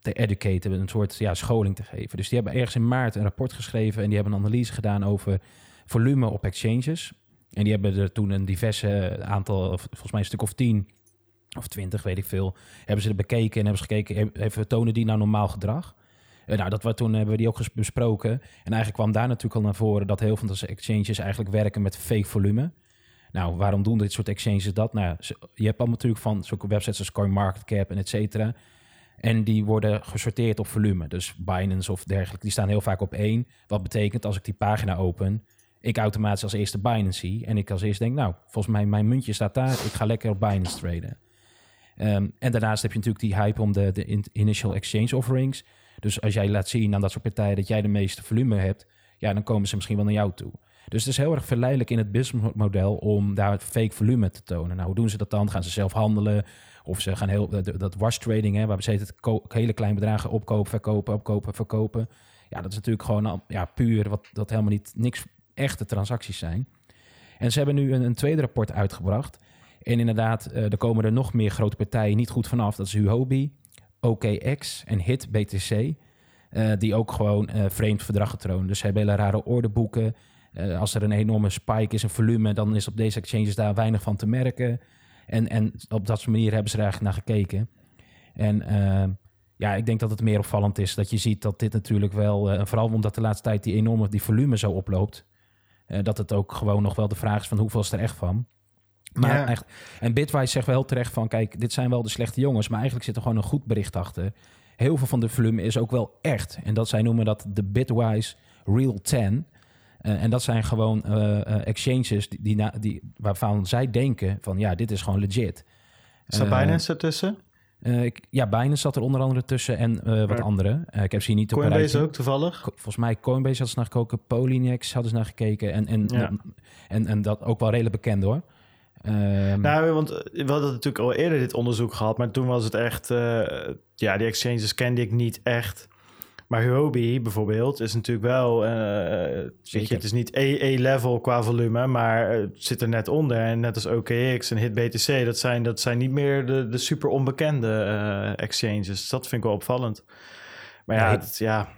te educaten, een soort ja, scholing te geven. Dus die hebben ergens in maart een rapport geschreven en die hebben een analyse gedaan over volume op exchanges. En die hebben er toen een diverse aantal, volgens mij een stuk of tien of twintig, weet ik veel, hebben ze er bekeken en hebben ze gekeken, even tonen die nou normaal gedrag? Eh, nou, dat we toen hebben we die ook besproken. En eigenlijk kwam daar natuurlijk al naar voren dat heel veel van de exchanges eigenlijk werken met fake volume. Nou, waarom doen dit soort exchanges dat? Nou, je hebt allemaal natuurlijk van zulke websites als CoinMarketCap en et cetera. En die worden gesorteerd op volume. Dus Binance of dergelijke, die staan heel vaak op één. Wat betekent als ik die pagina open, ik automatisch als eerste Binance zie. En ik als eerste denk, nou, volgens mij mijn muntje staat daar. Ik ga lekker op Binance traden. Ehm, en daarnaast heb je natuurlijk die hype om de, de in- initial exchange offerings. Dus als jij laat zien aan dat soort partijen dat jij de meeste volume hebt, ja, dan komen ze misschien wel naar jou toe. Dus het is heel erg verleidelijk in het businessmodel om daar fake volume te tonen. Nou, hoe doen ze dat dan? Gaan ze zelf handelen? Of ze gaan heel, dat, wash trading, hè, waar ze het hele kleine bedragen opkopen, verkopen, opkopen, verkopen. Ja, dat is natuurlijk gewoon ja, puur wat dat helemaal niet niks echte transacties zijn. En ze hebben nu een, een tweede rapport uitgebracht. En inderdaad, eh, er komen er nog meer grote partijen niet goed vanaf. Dat is Huobi, OKX en HIT BTC. eh, die ook gewoon eh, vreemd verdrag tonen. Dus ze hebben hele rare orderboeken. Eh, als er een enorme spike is in volume, dan is op deze exchanges daar weinig van te merken. En, en op dat soort manier hebben ze er eigenlijk naar gekeken. En ja, ik denk dat het meer opvallend is dat je ziet dat dit natuurlijk wel, vooral omdat de laatste tijd die enorme die volume zo oploopt, dat het ook gewoon nog wel de vraag is van hoeveel is er echt van. Maar Ja. echt, en Bitwise zegt wel terecht van... kijk, dit zijn wel de slechte jongens... maar eigenlijk zit er gewoon een goed bericht achter. Heel veel van de volume is ook wel echt. En dat zij noemen dat de Bitwise Real 10... Eh, en dat zijn gewoon eh, eh, exchanges die, die, waarvan zij denken van ja, dit is gewoon legit. Staat Eh, Binance ertussen? ik- ja, Binance zat er onder andere tussen en wat andere. Ik heb ze hier niet op Coinbase ook toevallig? Co- Volgens mij Coinbase had ze naar gekeken, Polynex hadden ze naar gekeken. En, en, Ja. en, en dat ook wel redelijk bekend hoor. Ehm, Nou, want we hadden natuurlijk al eerder dit onderzoek gehad, maar toen was het echt, eh, ja, die exchanges kende ik niet echt. Maar Huobi bijvoorbeeld is natuurlijk wel, weet je, het is niet E-level qua volume, maar eh, het zit er net onder. En net als OKX en HitBTC, dat zijn, dat zijn niet meer de, de super onbekende exchanges. Dus dat vind ik wel opvallend. Maar ja, Nee. het- ja,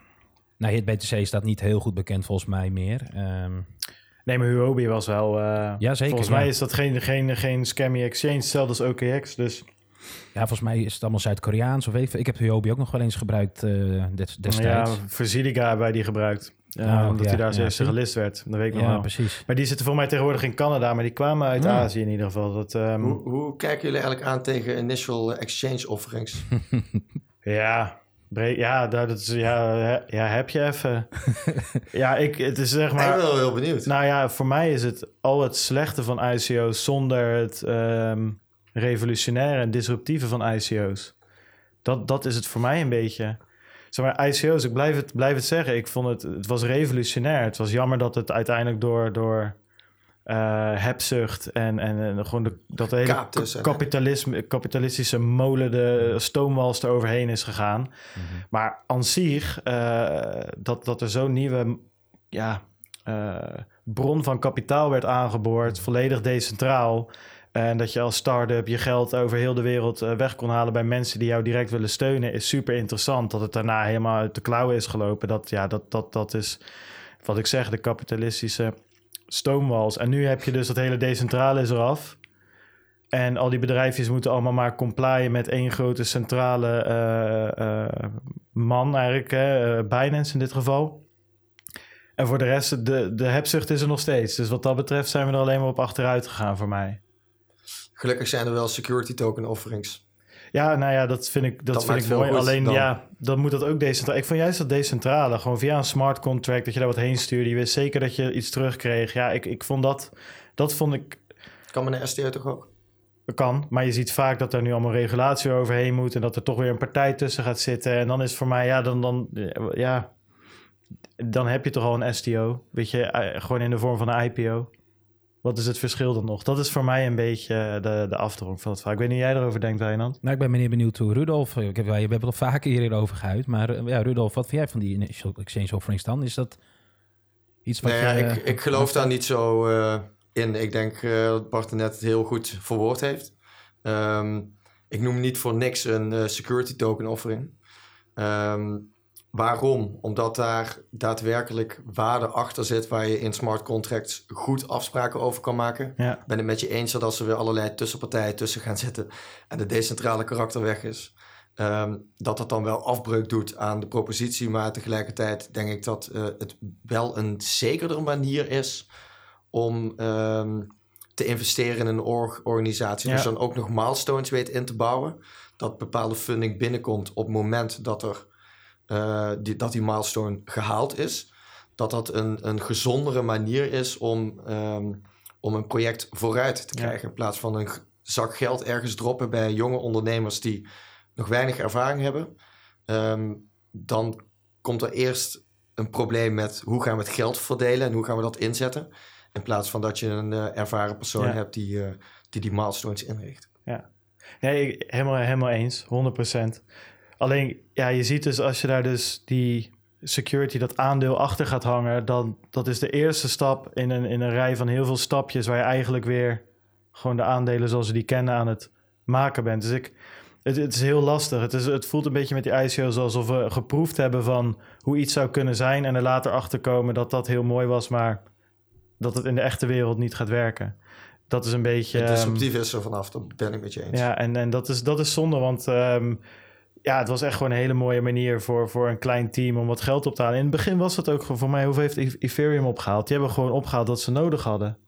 nou, HitBTC staat niet heel goed bekend volgens mij meer. Ehm, nee, maar Huobi was wel, eh, Ja, zeker, volgens ja. mij is dat geen, geen, geen scammy exchange, hetzelfde als OKX, dus... ja, volgens mij is het allemaal Zuid-Koreaans of weet ik. Ik heb Huobi ook nog wel eens gebruikt eh, des- destijds. Ja, voor Ziliga hebben wij die gebruikt. Ja, Oh, omdat ja, hij daar als ja, eerste gelist werd. Dat weet ik nog Ja, wel. precies. Maar die zitten voor mij tegenwoordig in Canada, maar die kwamen uit Ja. Azië in ieder geval. Dat, ehm, Hoe, hoe kijken jullie eigenlijk aan tegen initial exchange offerings? Ja, ja, dat is, ja, ja, heb je even. ja, ik, het is zeg ik ben maar... wel heel benieuwd. Nou ja, voor mij is het al het slechte van ICO's zonder het ehm, revolutionaire en disruptieve van ICO's. Dat, dat is het voor mij een beetje. Zeg maar, ICO's, ik blijf het, blijf het zeggen, ik vond het, het was revolutionair. Het was jammer dat het uiteindelijk door, door eh, hebzucht en, en, en gewoon de, dat de hele tussen, hè? kapitalisme, kapitalistische molen, de stoomwals er overheen is gegaan. Maar aan zich, eh, dat, dat er zo'n nieuwe ja, eh, bron van kapitaal werd aangeboord, volledig decentraal. En dat je als start-up je geld over heel de wereld weg kon halen bij mensen die jou direct willen steunen, is super interessant. Dat het daarna helemaal uit de klauwen is gelopen. Dat, ja, dat, dat, dat is wat ik zeg, de kapitalistische stoomwals. En nu heb je dus dat hele decentrale is eraf. En al die bedrijfjes moeten allemaal maar complyen met één grote centrale eh, eh, man eigenlijk, hè, eh, Binance in dit geval. En voor de rest, de, de hebzucht is er nog steeds. Dus wat dat betreft zijn we er alleen maar op achteruit gegaan voor mij. Gelukkig zijn er wel security token offerings. Ja, nou ja, dat vind ik, dat Dat vind ik mooi. Alleen dan. ja, dan moet dat ook decentraal. Ik vond juist dat decentrale, gewoon via een smart contract, dat je daar wat heen stuurde. Je wist zeker dat je iets terugkreeg. Ja, ik, ik vond dat, dat vond ik Kan met een STO toch ook? kan. Maar je ziet vaak dat er nu allemaal regulatie overheen moet en dat er toch weer een partij tussen gaat zitten. En dan is voor mij, ja, dan, dan, ja, dan heb je toch al een STO. Weet je, eh, gewoon in de vorm van een IPO. Wat is het verschil dan nog? Dat is voor mij een beetje de, de afdronk van het verhaal. Ik weet niet hoe jij erover denkt, Wijnand. Nou, ik ben meneer benieuwd hoe Rudolf... Ik heb, we hebben het al vaker hierover gehuid. Maar eh, ja, Rudolf, wat vind jij van die initial exchange offerings dan? Is dat iets wat Nee, ja, je... ik, ik geloof daar niet zo eh, in. Ik denk eh, dat Bart het net heel goed verwoord heeft. Ehm, ik noem niet voor niks een eh, security token offering. Ehm, waarom? Omdat daar daadwerkelijk waarde achter zit waar je in smart contracts goed afspraken over kan maken. Ja, Ik ben het met je eens dat als er weer allerlei tussenpartijen tussen gaan zitten en de decentrale karakter weg is, ehm, dat dat dan wel afbreuk doet aan de propositie. Maar tegelijkertijd denk ik dat eh, het wel een zekerder manier is om ehm, te investeren in een org organisatie. Ja. Dus dan ook nog milestones weet in te bouwen. Dat bepaalde funding binnenkomt op het moment dat, er, eh, die, dat die milestone gehaald is. Dat dat een, een gezondere manier is om, ehm, om een project vooruit te Ja. krijgen. In plaats van een zak geld ergens droppen bij jonge ondernemers die nog weinig ervaring hebben. Ehm, dan komt er eerst een probleem met hoe gaan we het geld verdelen en hoe gaan we dat inzetten. In plaats van dat je een eh, ervaren persoon Ja. hebt die, eh, die die milestones inricht. Nee, ik- helemaal, helemaal eens, 100%. Alleen, ja, je ziet dus als je daar dus die security, dat aandeel achter gaat hangen, dan dat is de eerste stap in een, in een rij van heel veel stapjes waar je eigenlijk weer gewoon de aandelen zoals we die kennen aan het maken bent. Dus ik, het, het is heel lastig. Het, is, het voelt een beetje met die ICO's alsof we geproefd hebben van hoe iets zou kunnen zijn en er later achter komen dat dat heel mooi was, maar dat het in de echte wereld niet gaat werken. Dat is een beetje... Het ehm, disruptief is er vanaf, dat ben ik met je eens. ja, en, en dat, is, dat is zonde, want ehm, ja, het was echt gewoon een hele mooie manier voor, voor een klein team om wat geld op te halen. In het begin was dat ook gewoon voor mij, hoeveel heeft Ethereum opgehaald? Die hebben gewoon opgehaald wat ze nodig hadden.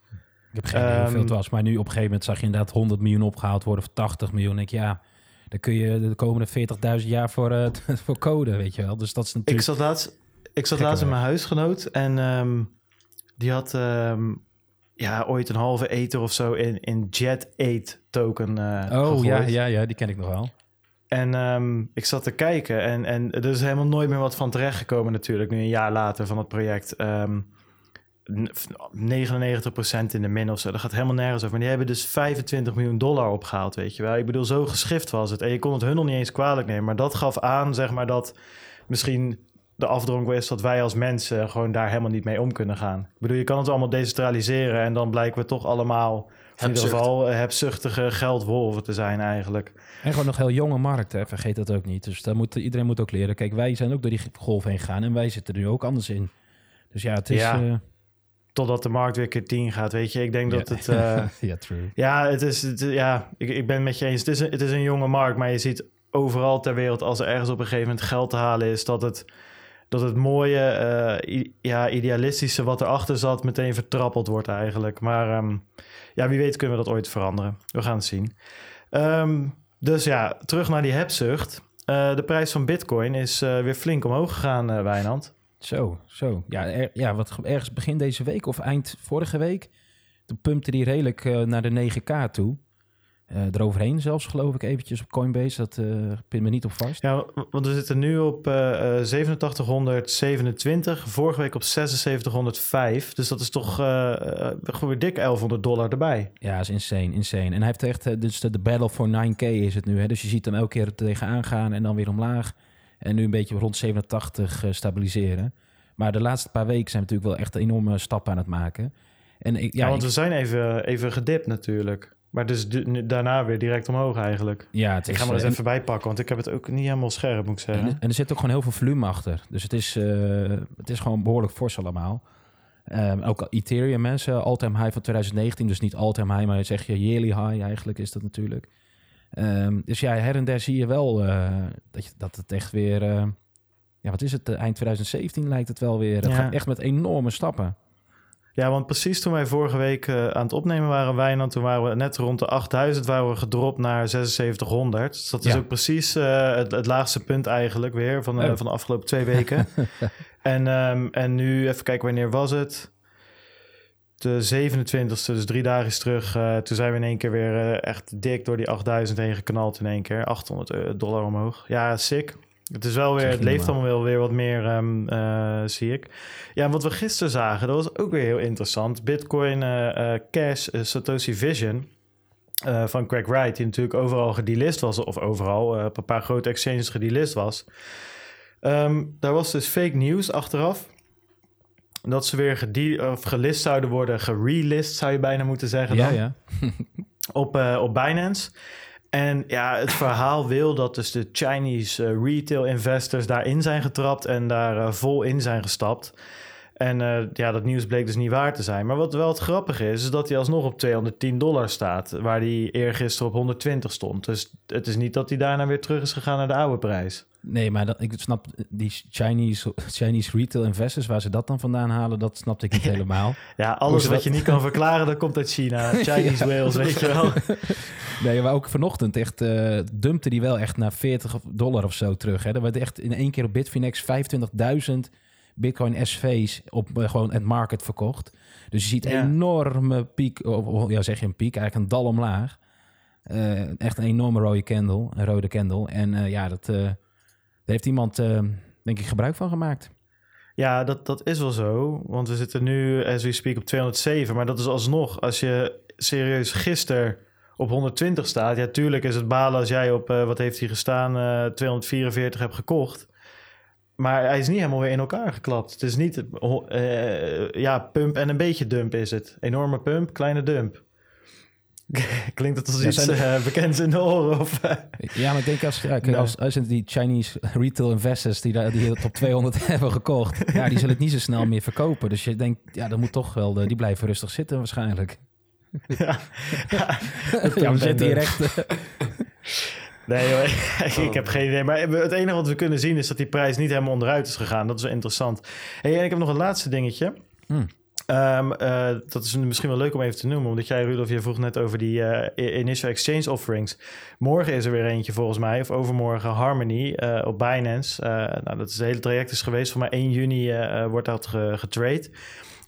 heb geen idee hoeveel het Ehm, was. Maar nu op een gegeven moment zag je inderdaad 100 miljoen opgehaald worden of 80 miljoen. Ik ja, daar kun je de komende 40.000 jaar voor, eh, voor code, weet je wel. Dus dat is Ik natuurlijk... zat laatst, ik zat laatst werk. mijn huisgenoot en ehm, die had ehm, ja, ooit een halve ether of zo in, in Jet 8 token eh oh, ja, ja, ja, die ken ik nog wel. En ehm, ik zat te kijken en, en er is helemaal nooit meer wat van terechtgekomen natuurlijk, nu een jaar later van het project. Ehm, n- 99% in de min of zo, dat gaat helemaal nergens over. Maar die hebben dus 25 miljoen dollar opgehaald, weet je wel. Ik bedoel, zo geschift was het. En je kon het hun nog niet eens kwalijk nemen. Maar dat gaf aan, zeg maar, dat misschien de afdronk is dat wij als mensen gewoon daar helemaal niet mee om kunnen gaan. Ik bedoel, je kan het allemaal decentraliseren en dan blijken we toch allemaal... In ieder geval eh, hebzuchtige geldwolven te zijn eigenlijk. En gewoon nog heel jonge markt, hè? vergeet dat ook niet. Dus daar moet, iedereen moet ook leren. Kijk, wij zijn ook door die golf heen gegaan en wij zitten er nu ook anders in. Dus ja, het is... Ja. eh, Totdat de markt weer keer 10 gaat, weet je. Ik denk dat het... eh, ja, true. ja, het is, het, ja ik, ik ben het met je eens. Het is, een, het is een jonge markt, maar je ziet overal ter wereld... als er ergens op een gegeven moment geld te halen is... dat het, dat het mooie, eh, i- ja, idealistische wat erachter zat... meteen vertrappeld wordt eigenlijk. Maar ehm, ja, wie weet kunnen we dat ooit veranderen. We gaan het zien. Ehm, dus ja, terug naar die hebzucht. Eh, de prijs van bitcoin is eh, weer flink omhoog gegaan, eh Wijnand. Zo, zo. Ja, ja, wat ge- ergens begin deze week of eind vorige week... toen pumpte die redelijk naar de 9k toe. Eh eroverheen zelfs, geloof ik, eventjes op Coinbase. Dat eh pin me niet op vast. Ja, want we zitten nu op eh, eh, 8727, vorige week op 7605. Dus dat is toch gewoon weer dik 1100 dollar erbij. Ja, is insane, insane. En hij heeft echt, dus de, de battle for 9k is het nu. Hè? Dus je ziet hem elke keer er tegenaan gaan en dan weer omlaag. En nu een beetje rond 87 eh, stabiliseren. Maar de laatste paar weken zijn we natuurlijk wel echt enorme stappen aan het maken. En ik, Ja, ja, want ik- we zijn even, even gedipt natuurlijk. Maar dus daarna weer direct omhoog eigenlijk. ja, het Ik is, ga maar eens eh, even bijpakken, want ik heb het ook niet helemaal scherp, moet ik En, zeggen. en er zit ook gewoon heel veel volume achter. Dus het is, eh, het is gewoon behoorlijk fors allemaal. Ehm, ook Ethereum, mensen, all-time high van 2019. Dus niet all-time high, maar zeg je yearly high eigenlijk is dat natuurlijk. Ehm, dus ja, her en der zie je wel eh, dat, je, dat het echt weer... ja, wat is het? Eind 2017 lijkt het wel weer. Het Ja. gaat echt met enorme stappen. Ja, want precies toen wij vorige week eh, aan het opnemen waren, Wijnand, toen waren we net rond de 8000, waren we gedropt naar 7600. Dus dat is Ja. ook precies eh, het, het laagste punt eigenlijk weer van, Oh. van de afgelopen twee weken. en, ehm, en nu, even kijken, wanneer was het? De 27e, dus drie dagen is terug. eh, toen zijn we in één keer weer echt dik door die 8000 heen geknald in één keer. 800 eh, dollar omhoog. Ja, sick. Het is wel weer, het leeft allemaal wel weer wat meer, ehm, eh, zie ik. Ja, wat we gisteren zagen, dat was ook weer heel interessant. Bitcoin eh, Cash Satoshi Vision van Craig Wright, die natuurlijk overal gedelist was, of overal eh, op een paar grote exchanges gedelist was. Ehm, daar was dus fake news achteraf. Dat ze weer of gelist zouden worden, gerelist zou je bijna moeten zeggen. Ja, dan ja. op, eh, op Binance. En ja, het verhaal wil dat dus de Chinese eh, retail investors daarin zijn getrapt en daar eh, vol in zijn gestapt. En eh, ja, dat nieuws bleek dus niet waar te zijn. Maar wat wel het grappige is, is dat hij alsnog op 210 dollar staat, waar hij eergisteren op 120 stond. Dus het is niet dat hij daarna weer terug is gegaan naar de oude prijs. Nee, maar dat, ik snap die Chinese, Chinese retail investors, waar ze dat dan vandaan halen, dat snapte ik niet helemaal. Ja, alles wat dat- je niet kan verklaren, dat komt uit China. Chinese whales, weet je wel. Nee, maar ook vanochtend echt eh dumpte die wel echt naar 40 dollar of zo terug. Hè. Er werd echt in één keer op Bitfinex 25.000 Bitcoin SV's op eh, gewoon het market verkocht. Dus je ziet een Ja. enorme piek, of, ja zeg je een piek, eigenlijk een dal omlaag. Eh, echt een enorme rode candle, een rode candle. En ja, dat, heeft iemand eh, denk ik gebruik van gemaakt. Ja, dat, dat is wel zo. Want we zitten nu, as we speak, op 207. Maar dat is alsnog, als je serieus gisteren op 120 staat... Ja, tuurlijk is het balen als jij op, eh, wat heeft hij gestaan, eh 244 hebt gekocht. Maar hij is niet helemaal weer in elkaar geklapt. Het is niet, ja, pump en een beetje dump is het. Enorme pump, kleine dump. Klinkt het als iets eh, bekends in de oren? Of, eh? Ja, maar ik denk als, ja, kijk, Nee. als, als die Chinese retail investors die, daar, die op 200 hebben gekocht, ja, die zullen het niet zo snel meer verkopen. Dus je denkt, ja, dat moet toch wel, de, die blijven rustig zitten waarschijnlijk. ja, ja, Ja, we zitten hier dump. echt. eh, Nee, joh, ik, ik heb geen idee. Maar het enige wat we kunnen zien is dat die prijs niet helemaal onderuit is gegaan. Dat is wel interessant. Hey, en ik heb nog een laatste dingetje. Hmm. Um, uh, dat is misschien wel leuk om even te noemen, omdat jij, Rudolf, je vroeg net over die uh, initial exchange offerings. Morgen is er weer eentje volgens mij, of overmorgen Harmony uh, op Binance. nou, dat is het hele traject is geweest. Voor mij 1 juni wordt dat ge getrade.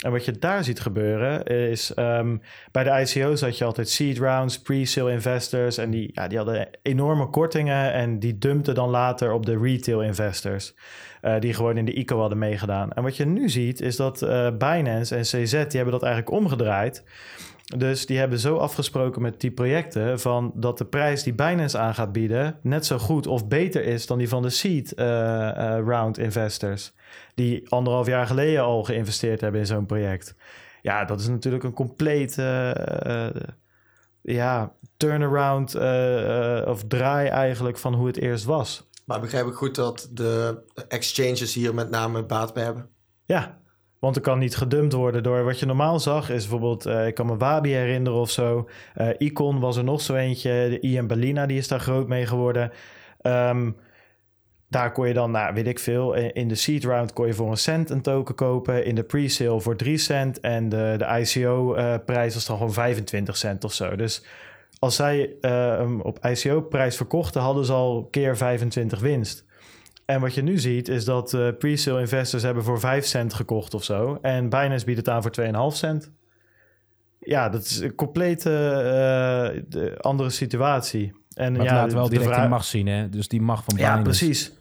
En wat je daar ziet gebeuren is um, bij de ICO's had je altijd seed rounds, pre-sale investors en die, ja, die hadden enorme kortingen en die dumpten dan later op de retail investors. Uh, die gewoon in de ICO hadden meegedaan. En wat je nu ziet is dat uh, Binance en CZ die hebben dat eigenlijk omgedraaid. Dus die hebben zo afgesproken met die projecten van dat de prijs die Binance aan gaat bieden net zo goed of beter is dan die van de seed uh, round investors die anderhalf jaar geleden al geïnvesteerd hebben in zo'n project. Ja, dat is natuurlijk een compleet ja, turnaround of draai eigenlijk van hoe het eerst was. Maar begrijp ik goed dat de exchanges hier met name baat bij hebben? Ja, want er kan niet gedumpt worden door wat je normaal zag. Is bijvoorbeeld, uh, ik kan me Wabi herinneren of zo. Uh, Icon was er nog zo eentje. De Ian Bellina, die is daar groot mee geworden. Um, daar kon je dan, nou, weet ik veel, in de seed round kon je voor een cent een token kopen. In de pre-sale voor 3 cent. En de, de ICO-prijs uh, was dan gewoon 25 cent of zo. Dus als zij uh, op ICO-prijs verkochten, hadden ze al keer 25 winst. En wat je nu ziet, is dat uh, pre-sale investors hebben voor 5 cent gekocht of zo. En Binance biedt het aan voor 2,5 cent. Ja, dat is een complete uh, andere situatie. En maar ja, laat wel direct vraag... die macht zien, hè? Dus die macht van Binance. Ja, precies.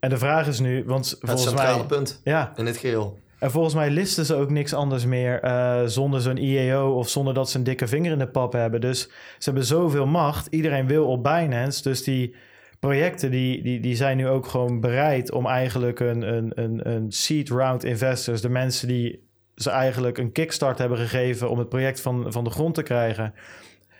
En de vraag is nu, want het volgens centrale mij... punt ja. in dit geheel. En volgens mij listen ze ook niks anders meer uh, zonder zo'n IEO of zonder dat ze een dikke vinger in de pap hebben. Dus ze hebben zoveel macht. Iedereen wil op Binance. Dus die projecten die, die, die zijn nu ook gewoon bereid om eigenlijk een, een, een, een seed round investors, de mensen die ze eigenlijk een kickstart hebben gegeven om het project van, van de grond te krijgen.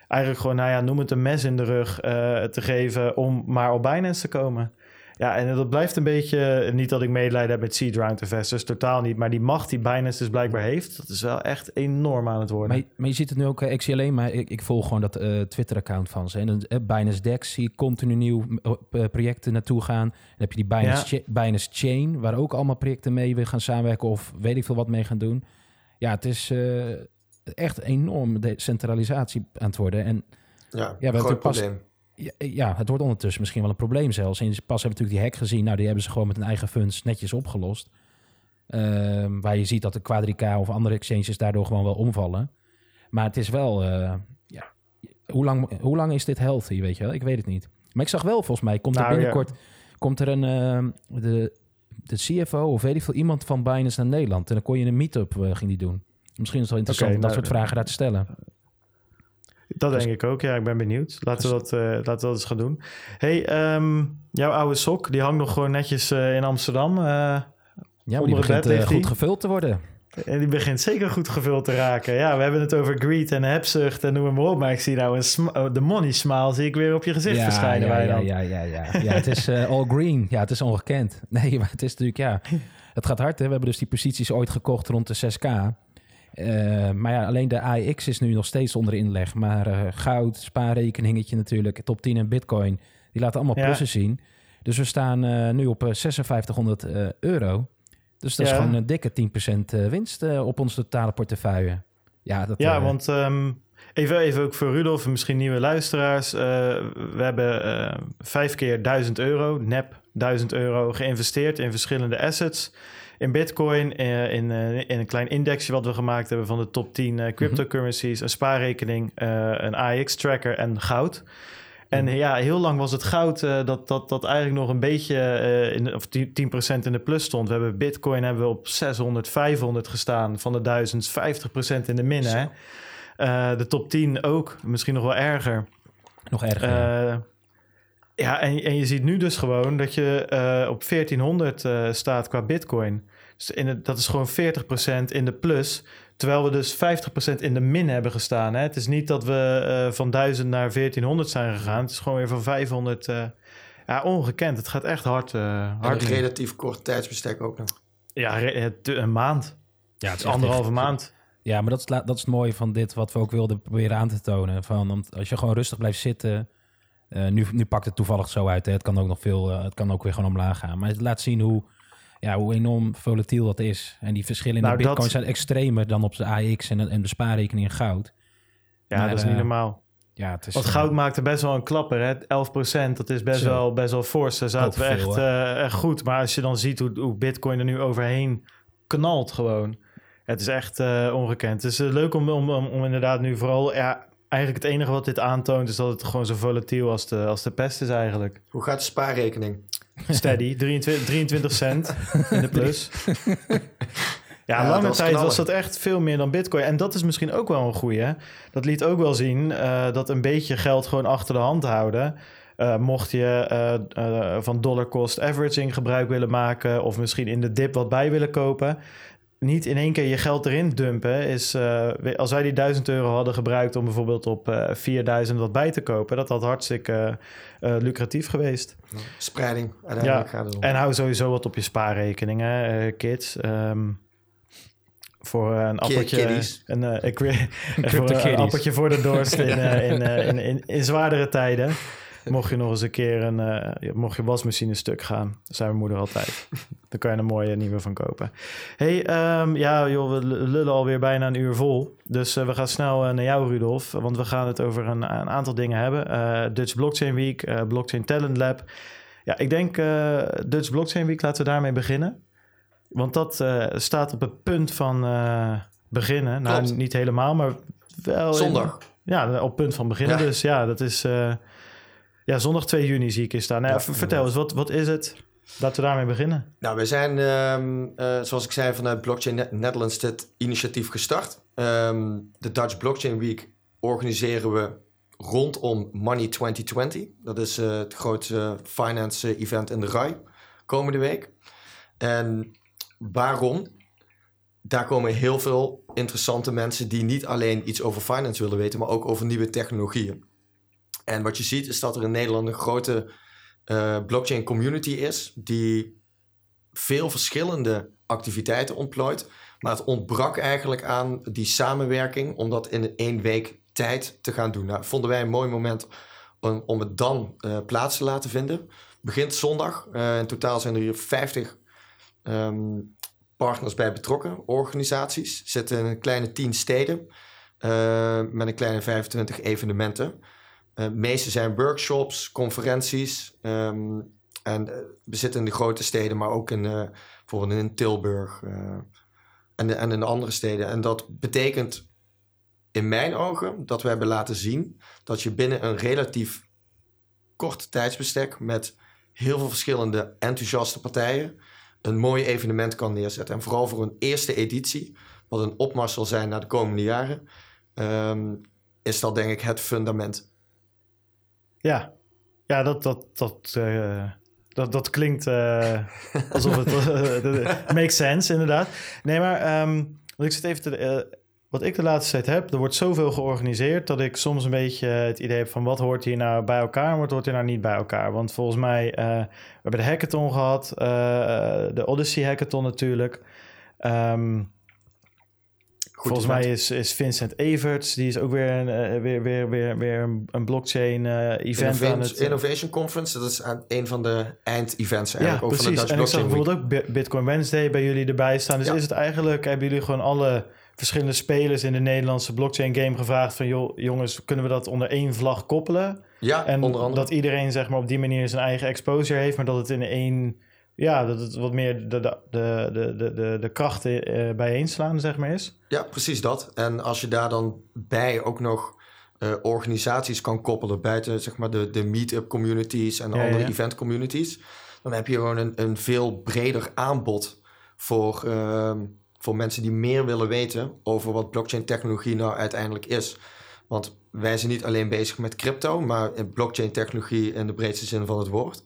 Eigenlijk gewoon, nou ja, noem het een mes in de rug uh, te geven om maar op Binance te komen. Ja, en dat blijft een beetje... Niet dat ik medelijden heb met seed round investors, totaal niet. Maar die macht die Binance dus blijkbaar heeft... dat is wel echt enorm aan het worden. Maar, maar je ziet het nu ook, ik zie alleen maar... Ik, ik volg gewoon dat uh, Twitter-account van ze. En uh, Binance Dex zie ik continu nieuw uh, projecten naartoe gaan. Dan heb je die Binance, ja. Cha Binance Chain... waar ook allemaal projecten mee willen gaan samenwerken... of weet ik veel wat mee gaan doen. Ja, het is echt enorm decentralisatie aan het worden. En ja, ja we hebben pas... ja, het wordt ondertussen misschien wel een probleem zelfs. En pas hebben we natuurlijk die hack gezien. Nou, die hebben ze gewoon met een eigen funds netjes opgelost. Uh, waar je ziet dat de Quadrica of andere exchanges daardoor gewoon wel omvallen. Maar het is wel, uh, ja, hoe lang, hoe lang is dit healthy, weet je wel? Ik weet het niet. Maar ik zag wel, volgens mij, komt nou, er binnenkort, ja. komt er een, uh, de, de CFO of weet ik veel, iemand van Binance naar Nederland. En dan kon je een meet-up, uh, ging die doen. Misschien is het wel interessant okay, om dat nou, soort vragen daar te stellen. Dat denk ik ook. Ja, ik ben benieuwd. Laten we dat, uh, laten we dat eens gaan doen. hey, um, jouw oude sok, die hangt nog gewoon netjes uh, in Amsterdam. Uh, ja, maar die begint goed gevuld te worden. En die begint zeker goed gevuld te raken. Ja, we hebben het over greed en hebzucht en noem maar op. Maar ik zie nou een de money smile zie ik weer op je gezicht ja, verschijnen. Ja, ja, ja, ja, ja, ja. het is all green. Ja, het is ongekend. Nee, maar het is natuurlijk, ja... Het gaat hard, hè. We hebben dus die posities ooit gekocht rond de 6K. Uh, maar ja, alleen de AX is nu nog steeds onder inleg. Maar uh, goud, spaarrekeningetje natuurlijk, top 10 en bitcoin, die laten allemaal ja. plussen zien. Dus we staan uh, nu op 5600 euro. Dus dat ja. is gewoon een dikke 10% winst op onze totale portefeuille. Ja, dat, ja want um, even, even ook voor Rudolf en misschien nieuwe luisteraars. we hebben vijf keer 1000 euro, nep 1000 euro geïnvesteerd in verschillende assets in Bitcoin, uh, in, uh, in een klein indexje wat we gemaakt hebben van de top 10 uh, cryptocurrencies, een spaarrekening, een AX-tracker en goud. En mm. ja, heel lang was het goud dat, dat, dat eigenlijk nog een beetje, in de, of 10%, 10 in de plus stond. We hebben Bitcoin hebben we op 600, 500 gestaan, van de 1000, 50% in de min. Hè? de top 10 ook, misschien nog wel erger. Nog erger. Ja. En, en je ziet nu dus gewoon dat je uh, op 1400 uh, staat qua bitcoin. Dus in het, dat is gewoon 40% in de plus. Terwijl we dus 50% in de min hebben gestaan. Hè? Het is niet dat we uh, van 1000 naar 1400 zijn gegaan. Het is gewoon weer van 500. ja, ongekend. Het gaat echt hard. hard en relatief kort tijdsbestek ook nog. Ja, een maand. Ja, het is anderhalve maand. Ja, maar dat is, dat is het mooie van dit, wat we ook wilden proberen aan te tonen. Van, als je gewoon rustig blijft zitten Uh, nu, nu pakt het toevallig zo uit. Hè. Het kan ook nog veel, uh, het kan ook weer gewoon omlaag gaan. Maar het laat zien hoe, ja, hoe enorm volatiel dat is. En die verschillen in Nou, de dat- bitcoin zijn extremer dan op de AX en, en de spaarrekening in goud. Ja, Maar, dat is niet eh, normaal. Ja, het is, Want eh, goud maakte best wel een klapper, hè? 11%, dat is best Zo. wel, best wel fors. Daar zaten we veel, echt, eh, echt goed. Maar als je dan ziet hoe, hoe bitcoin er nu overheen knalt gewoon. Het is echt eh, ongekend. Het is eh, leuk om, om, om, om inderdaad nu vooral... Ja, eigenlijk het enige wat dit aantoont is dat het gewoon zo volatiel als de, als de pest is eigenlijk. Hoe gaat de spaarrekening? Steady, 23, 23 cent in de plus. Ja, Ja, lange was tijd knallen. was dat echt veel meer dan Bitcoin. En dat is misschien ook wel een goeie. Dat liet ook wel zien eh, dat een beetje geld gewoon achter de hand houden. Eh, mocht je eh, van dollar cost averaging gebruik willen maken, of misschien in de dip wat bij willen kopen. Niet in één keer je geld erin dumpen. Is, eh, we- als wij die 1000 euro hadden gebruikt om bijvoorbeeld op eh 4000 wat bij te kopen, dat had hartstikke eh, lucratief geweest. Spreiding, uiteindelijk Ja, gaat het om. En hou sowieso wat op je spaarrekening, hè, eh, kids. Ehm, voor een appeltje. kiddies. Een, eh, ik weet- voor Crypto een appeltje voor de dorst in, in, in, in, in zwaardere tijden. Mocht je nog eens een keer een, ja, mocht je wasmachine stuk gaan, zei mijn moeder altijd. Dan kan je er een mooie nieuwe van kopen. hey, ehm, ja joh, we lullen alweer bijna een uur vol. Dus eh, we gaan snel eh, naar jou Rudolf, want we gaan het over een, een aantal dingen hebben. Dutch Blockchain Week, Blockchain Talent Lab. Ja, ik denk Dutch Blockchain Week, laten we daarmee beginnen. Want dat staat op het punt van beginnen. Nou, Klopt. niet helemaal, maar wel... in- Zondag. ja, op punt van beginnen. Ja. Dus ja, dat is... ja, zondag 2 juni zie ik hier staan. Nou, vertel eens, wat, wat is het? Laten we daarmee beginnen. Nou, wij zijn, ehm, eh, zoals ik zei, vanuit Blockchain Net- Netherlands dit initiatief gestart. Ehm, de Dutch Blockchain Week organiseren we rondom Money 2020. Dat is eh, het grootste finance event in de RAI komende week. En waarom? Daar komen heel veel interessante mensen die niet alleen iets over finance willen weten, maar ook over nieuwe technologieën. En wat je ziet is dat er in Nederland een grote eh, blockchain community is die veel verschillende activiteiten ontplooit. Maar het ontbrak eigenlijk aan die samenwerking om dat in één week tijd te gaan doen. Nou, vonden wij een mooi moment om, om het dan eh, plaats te laten vinden. Begint zondag. Eh, in totaal zijn er hier 50 ehm, partners bij betrokken, organisaties. Zitten in een kleine 10 steden met een kleine 25 evenementen. Eh, meeste zijn workshops, conferenties. ehm, en eh, we zitten in de grote steden, maar ook in, eh, bijvoorbeeld in Tilburg en, en in andere steden. En dat betekent in mijn ogen dat we hebben laten zien dat je binnen een relatief kort tijdsbestek met heel veel verschillende enthousiaste partijen een mooi evenement kan neerzetten. En vooral voor een eerste editie, wat een opmars zal zijn naar de komende jaren, ehm, is dat denk ik het fundament. Ja, ja dat, dat, dat, eh, dat, dat klinkt eh, alsof het eh, makes sense, inderdaad. Nee, maar ehm, want ik zit even te, wat ik de laatste tijd heb, er wordt zoveel georganiseerd dat ik soms een beetje het idee heb van wat hoort hier nou bij elkaar en wat hoort hier nou niet bij elkaar. Want volgens mij, we hebben de hackathon gehad, eh, de Odyssey hackathon natuurlijk. Volgens event. mij is, is Vincent Everts, die is ook weer een, eh, weer, weer, weer, weer een, een blockchain eh, event aan Innovation, het... Innovation Conference, dat is aan een van de eind-events eigenlijk. ja, ook van de precies. Dutch En ik zag bijvoorbeeld ook Bi- Bitcoin Wednesday bij jullie erbij staan. Dus Ja. is het eigenlijk, hebben jullie gewoon alle verschillende spelers in de Nederlandse blockchain game gevraagd van... joh, jongens, kunnen we dat onder één vlag koppelen? Ja, En onder andere. dat iedereen zeg maar op die manier zijn eigen exposure heeft... maar dat het in één... Ja, dat het wat meer de, de, de, de, de, de, krachten eh, bijeenslaan, zeg maar, is. Ja, precies dat. En als je daar dan bij ook nog eh, organisaties kan koppelen, buiten zeg maar de, de meet-up communities en Ja, andere ja. event communities, dan heb je gewoon een, een veel breder aanbod voor, ehm, voor mensen die meer willen weten over wat blockchain technologie nou uiteindelijk is. Want wij zijn niet alleen bezig met crypto, maar in blockchain technologie in de breedste zin van het woord.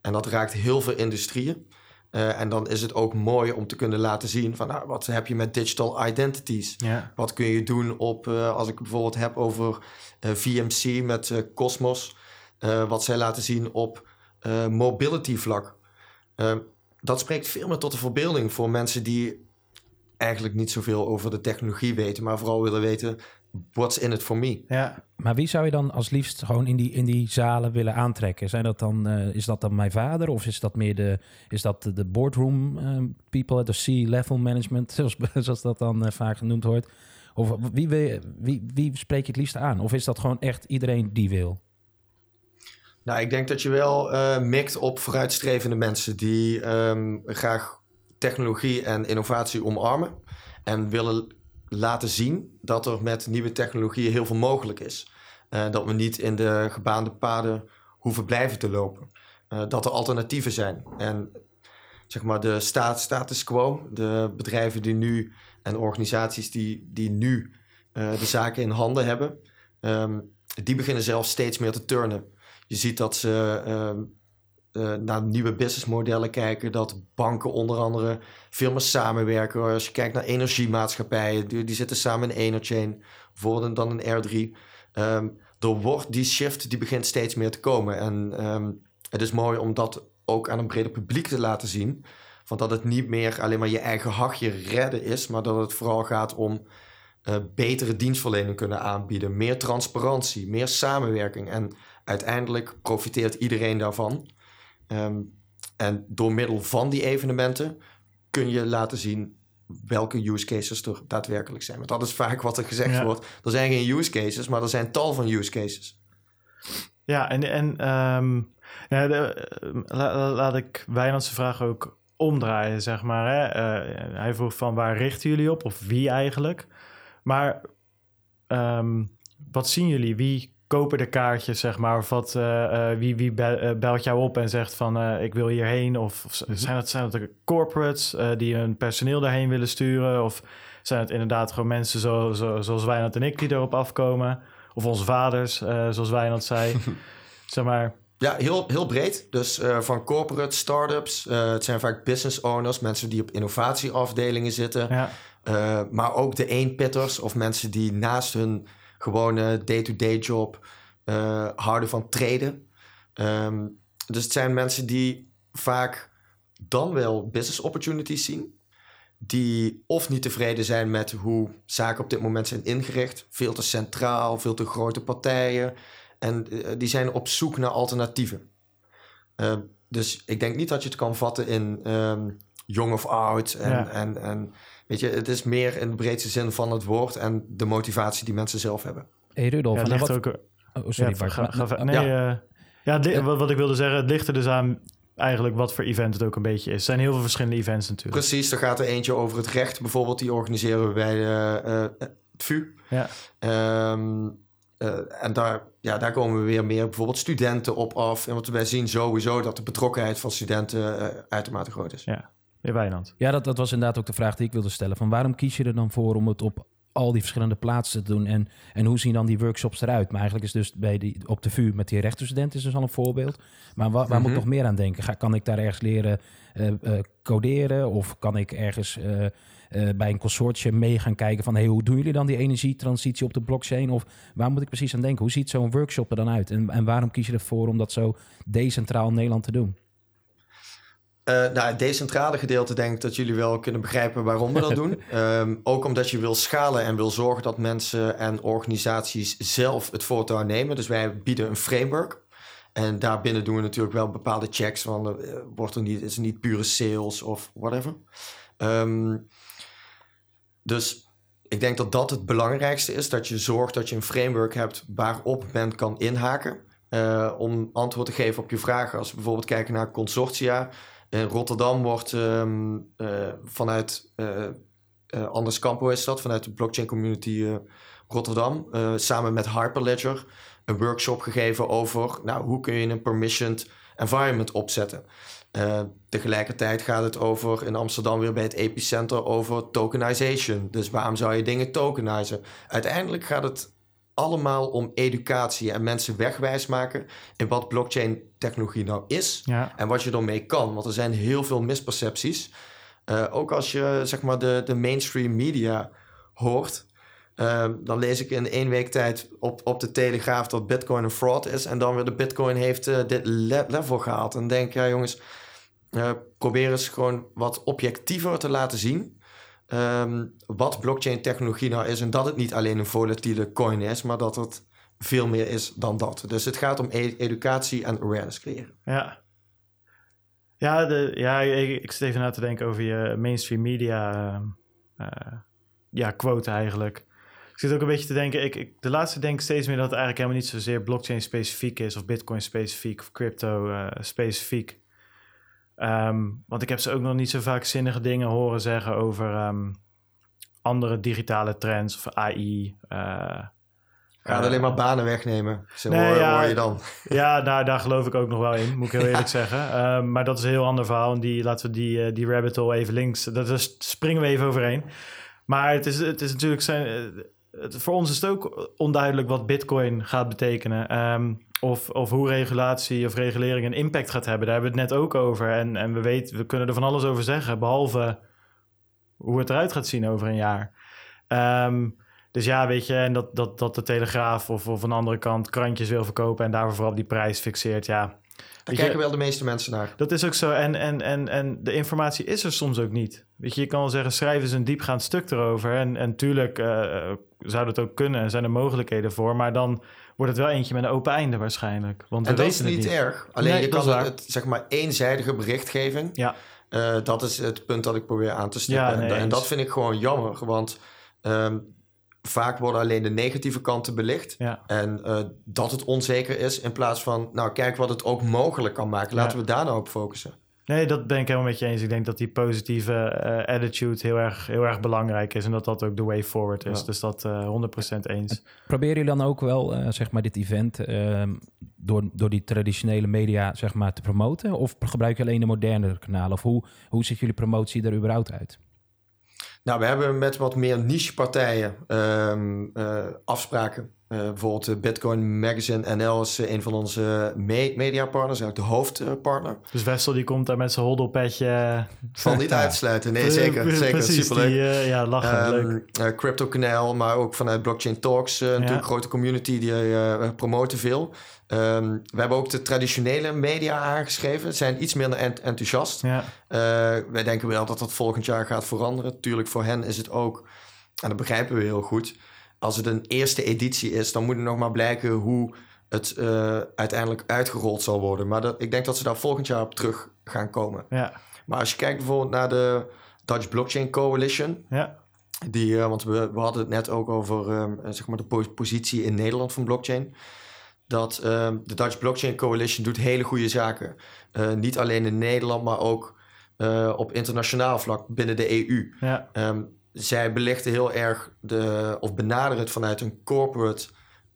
En dat raakt heel veel industrieën. Eh, en dan is het ook mooi om te kunnen laten zien van nou, wat heb je met digital identities? Ja, Wat kun je doen op, eh, als ik het bijvoorbeeld heb over eh, VMC met Cosmos, wat zij laten zien op mobility vlak. Eh, dat spreekt veel meer tot de verbeelding voor mensen die eigenlijk niet zoveel over de technologie weten, maar vooral willen weten what's in it for me. Ja, Maar wie zou je dan als liefst gewoon in die, in die zalen willen aantrekken? Zijn dat dan, eh, is dat dan mijn vader of is dat meer de, is dat de boardroom eh, people, de C-level management, zoals, zoals dat dan eh, vaak genoemd wordt? Of wie, wil je- wie, wie spreek je het liefst aan? Of is dat gewoon echt iedereen die wil? Nou, ik denk dat je wel eh, mikt op vooruitstrevende mensen die ehm, graag technologie en innovatie omarmen en willen laten zien dat er met nieuwe technologieën heel veel mogelijk is. Eh, dat we niet in de gebaande paden hoeven blijven te lopen. Eh, dat er alternatieven zijn. En zeg maar de staat, status quo, de bedrijven die nu en organisaties die, die nu eh, de zaken in handen hebben, ehm, die beginnen zelf steeds meer te turnen. Je ziet dat ze ehm, eh, naar nieuwe businessmodellen kijken, dat banken onder andere veel meer samenwerken. Als je kijkt naar energiemaatschappijen, die, die zitten samen in Enerchain, bijvoorbeeld dan een R3. Ehm, er wordt die shift, die begint steeds meer te komen. En ehm, het is mooi om dat ook aan een breder publiek te laten zien. Van dat het niet meer alleen maar je eigen hachje redden is, maar dat het vooral gaat om eh, betere dienstverlening kunnen aanbieden. Meer transparantie, meer samenwerking. En uiteindelijk profiteert iedereen daarvan. Ehm, en door middel van die evenementen kun je laten zien welke use cases er daadwerkelijk zijn. Want dat is vaak wat er gezegd Ja. wordt. Er zijn geen use cases, maar er zijn tal van use cases. Ja, en, en ehm, nou, de, eh, la- la- laat ik Wijnandse vraag ook omdraaien, zeg maar. Hè? Eh, hij vroeg van waar richten jullie op of wie eigenlijk? Maar ehm, wat zien jullie? Wie kopen de kaartjes, zeg maar? Of wat, eh, eh, wie, wie eh, belt jou op en zegt van ik wil hierheen? Of, of zijn, het, zijn het de corporates die hun personeel daarheen willen sturen? Of zijn het inderdaad gewoon mensen zo, zo, zoals Wijnand en ik die erop afkomen? Of onze vaders, zoals Wijnand zei. zeg maar, Ja, heel, heel breed. Dus van corporate, startups. het zijn vaak business owners, mensen die op innovatieafdelingen zitten. ja. Maar ook de eenpitters of mensen die naast hun gewone day-to-day job eh, houden van traden. Ehm, dus het zijn mensen die vaak dan wel business opportunities zien. Die of niet tevreden zijn met hoe zaken op dit moment zijn ingericht. Veel te centraal, veel te grote partijen. En eh, die zijn op zoek naar alternatieven. Eh, dus ik denk niet dat je het kan vatten in ehm, jong of oud. En, Ja. en, en weet je, het is meer in de breedste zin van het woord en de motivatie die mensen zelf hebben. Hey Rudolf, Ja, en het ligt wat... ook... Oh, sorry ja, ga- nee, ja. eh, ja, li- wat, ik wilde zeggen, het ligt er dus aan eigenlijk wat voor event het ook een beetje is. Er zijn heel veel verschillende events natuurlijk. Precies, er gaat er eentje over het recht. Bijvoorbeeld, die organiseren we bij de, eh, het VU. Ja. Ehm, eh, en daar, ja, daar komen we weer meer bijvoorbeeld studenten op af. En wat wij zien sowieso dat de betrokkenheid van studenten eh, uitermate groot is. Wijnand. Ja, dat, dat was inderdaad ook de vraag die ik wilde stellen. Van waarom kies je er dan voor om het op al die verschillende plaatsen te doen? En, en hoe zien dan die workshops eruit? Maar eigenlijk is dus bij die, op de VU met die rechtenstudent is dus al een voorbeeld. Maar wa- waar moet ik Mhm. nog meer aan denken? Ga, kan ik daar ergens leren eh, eh, coderen? Of kan ik ergens eh, eh, bij een consortium mee gaan kijken van... Hey, hoe doen jullie dan die energietransitie op de blockchain? Of waar moet ik precies aan denken? Hoe ziet zo'n workshop er dan uit? En, en waarom kies je ervoor om dat zo decentraal in Nederland te doen? Eh, nou, het decentrale gedeelte denk ik dat jullie wel kunnen begrijpen waarom we dat doen. Ehm, ook omdat je wil schalen en wil zorgen dat mensen en organisaties zelf het voortouw nemen. Dus wij bieden een framework. En daarbinnen doen we natuurlijk wel bepaalde checks. Van, eh, wordt er niet, is het niet pure sales of whatever. Ehm, dus ik denk dat dat het belangrijkste is. Dat je zorgt dat je een framework hebt waarop men kan inhaken. eh, om antwoord te geven op je vragen. Als we bijvoorbeeld kijken naar consortia. In Rotterdam wordt eh, vanuit eh, eh, Anders Campo is dat, vanuit de blockchain community eh, Rotterdam, eh, samen met Hyperledger een workshop gegeven over nou, hoe kun je een permissioned environment opzetten. Eh, tegelijkertijd gaat het over in Amsterdam weer bij het epicenter over tokenization. Dus waarom zou je dingen tokenizen? Uiteindelijk gaat het allemaal om educatie en mensen wegwijs maken in wat blockchain technologie nou is Ja, en wat je ermee kan. Want er zijn heel veel mispercepties. Eh, ook als je zeg maar de, de mainstream media hoort. eh, dan lees ik in één week tijd op, op de Telegraaf dat Bitcoin een fraud is. En dan weer de Bitcoin heeft eh, dit le- level gehaald. En denk, ja jongens, probeer eens gewoon wat objectiever te laten zien. Ehm, wat blockchain technologie nou is en dat het niet alleen een volatiele coin is, maar dat het veel meer is dan dat. Dus het gaat om e- educatie en awareness creëren. Ja. Ja, de, ja ik, ik zit even na te denken over je mainstream media uh, ja, quote eigenlijk. Ik zit ook een beetje te denken, ik, ik, de laatste denk steeds meer dat het eigenlijk helemaal niet zozeer blockchain specifiek is of bitcoin specifiek of crypto uh, specifiek. Um, want ik heb ze ook nog niet zo vaak zinnige dingen horen zeggen over um, andere digitale trends of AI. Uh, Gaat alleen maar banen wegnemen. Zeg, nee, hoor, ja, hoor je dan? Ja, daar, daar geloof ik ook nog wel in, moet ik heel eerlijk zeggen. Um, maar dat is een heel ander verhaal. En die, laten we die, uh, die rabbit hole even links... Daar springen we even overheen. Maar het is, het is natuurlijk... Zijn, het, voor ons is het ook onduidelijk wat bitcoin gaat betekenen. Um, of, of hoe regulatie of regulering een impact gaat hebben. Daar hebben we het net ook over. En, en we weten, we kunnen er van alles over zeggen. Behalve hoe het eruit gaat zien over een jaar. Um, dus ja, weet je, en dat, dat, dat de Telegraaf of, of een andere kant krantjes wil verkopen en daarvoor vooral die prijs fixeert, ja. Daar kijken wel de meeste mensen naar. Dat is ook zo. En, en, en, en de informatie is er soms ook niet. Weet je, je kan wel zeggen, schrijf eens een diepgaand stuk erover. En, en tuurlijk uh, zou dat ook kunnen en zijn er mogelijkheden voor. Maar dan wordt het wel eentje met een open einde waarschijnlijk. Want en dat is niet, erg. Alleen nee, je kan het, zeg maar, eenzijdige berichtgeving. Ja. Uh, dat is het punt dat ik probeer aan te stippen. Ja, nee, en, en, dat vind ik gewoon jammer. Want um, vaak worden alleen de negatieve kanten belicht. Ja. En uh, dat het onzeker is, in plaats van, nou kijk wat het ook mogelijk kan maken. Laten we daar nou op focussen. Nee, dat ben ik helemaal met je eens. Ik denk dat die positieve uh, attitude heel erg, heel erg belangrijk is. En dat dat ook de way forward is. Ja. Dus dat uh, eh, 100% eens. Proberen jullie dan ook wel, uh, zeg maar, dit event ehm, door, door die traditionele media, zeg maar, te promoten? Of gebruik je alleen de moderne kanalen? Of hoe, hoe ziet jullie promotie er überhaupt uit? Nou, we hebben met wat meer niche-partijen um, uh, afspraken. Uh, bijvoorbeeld Bitcoin Magazine NL is uh, een van onze me mediapartners, eigenlijk de hoofdpartner. Dus Wessel die komt daar met zijn hoddelpetje. Van niet uit te sluiten, nee zeker. zeker Precies, superleuk. Die, ja, lachen, um, leuk. Crypto Kanaal, maar ook vanuit Blockchain Talks, ja. natuurlijk een grote community, die promoten veel. Um, we hebben ook de traditionele media aangeschreven. Zijn iets minder ent enthousiast. Ja. Uh, wij denken wel dat dat volgend jaar gaat veranderen. Tuurlijk, voor hen is het ook, en dat begrijpen we heel goed. Als het een eerste editie is, dan moet er nog maar blijken hoe het uh, uiteindelijk uitgerold zal worden. Maar dat, ik denk dat ze daar volgend jaar op terug gaan komen. Ja. Maar als je kijkt bijvoorbeeld naar de Dutch Blockchain Coalition. Ja. Die, uh, want we, we hadden het net ook over um, zeg maar de positie in Nederland van blockchain dat uh, de Dutch Blockchain Coalition doet hele goede zaken. Uh, niet alleen in Nederland, maar ook op internationaal vlak binnen de EU. Ja. Um, zij belichten heel erg de, of benaderen het vanuit een corporate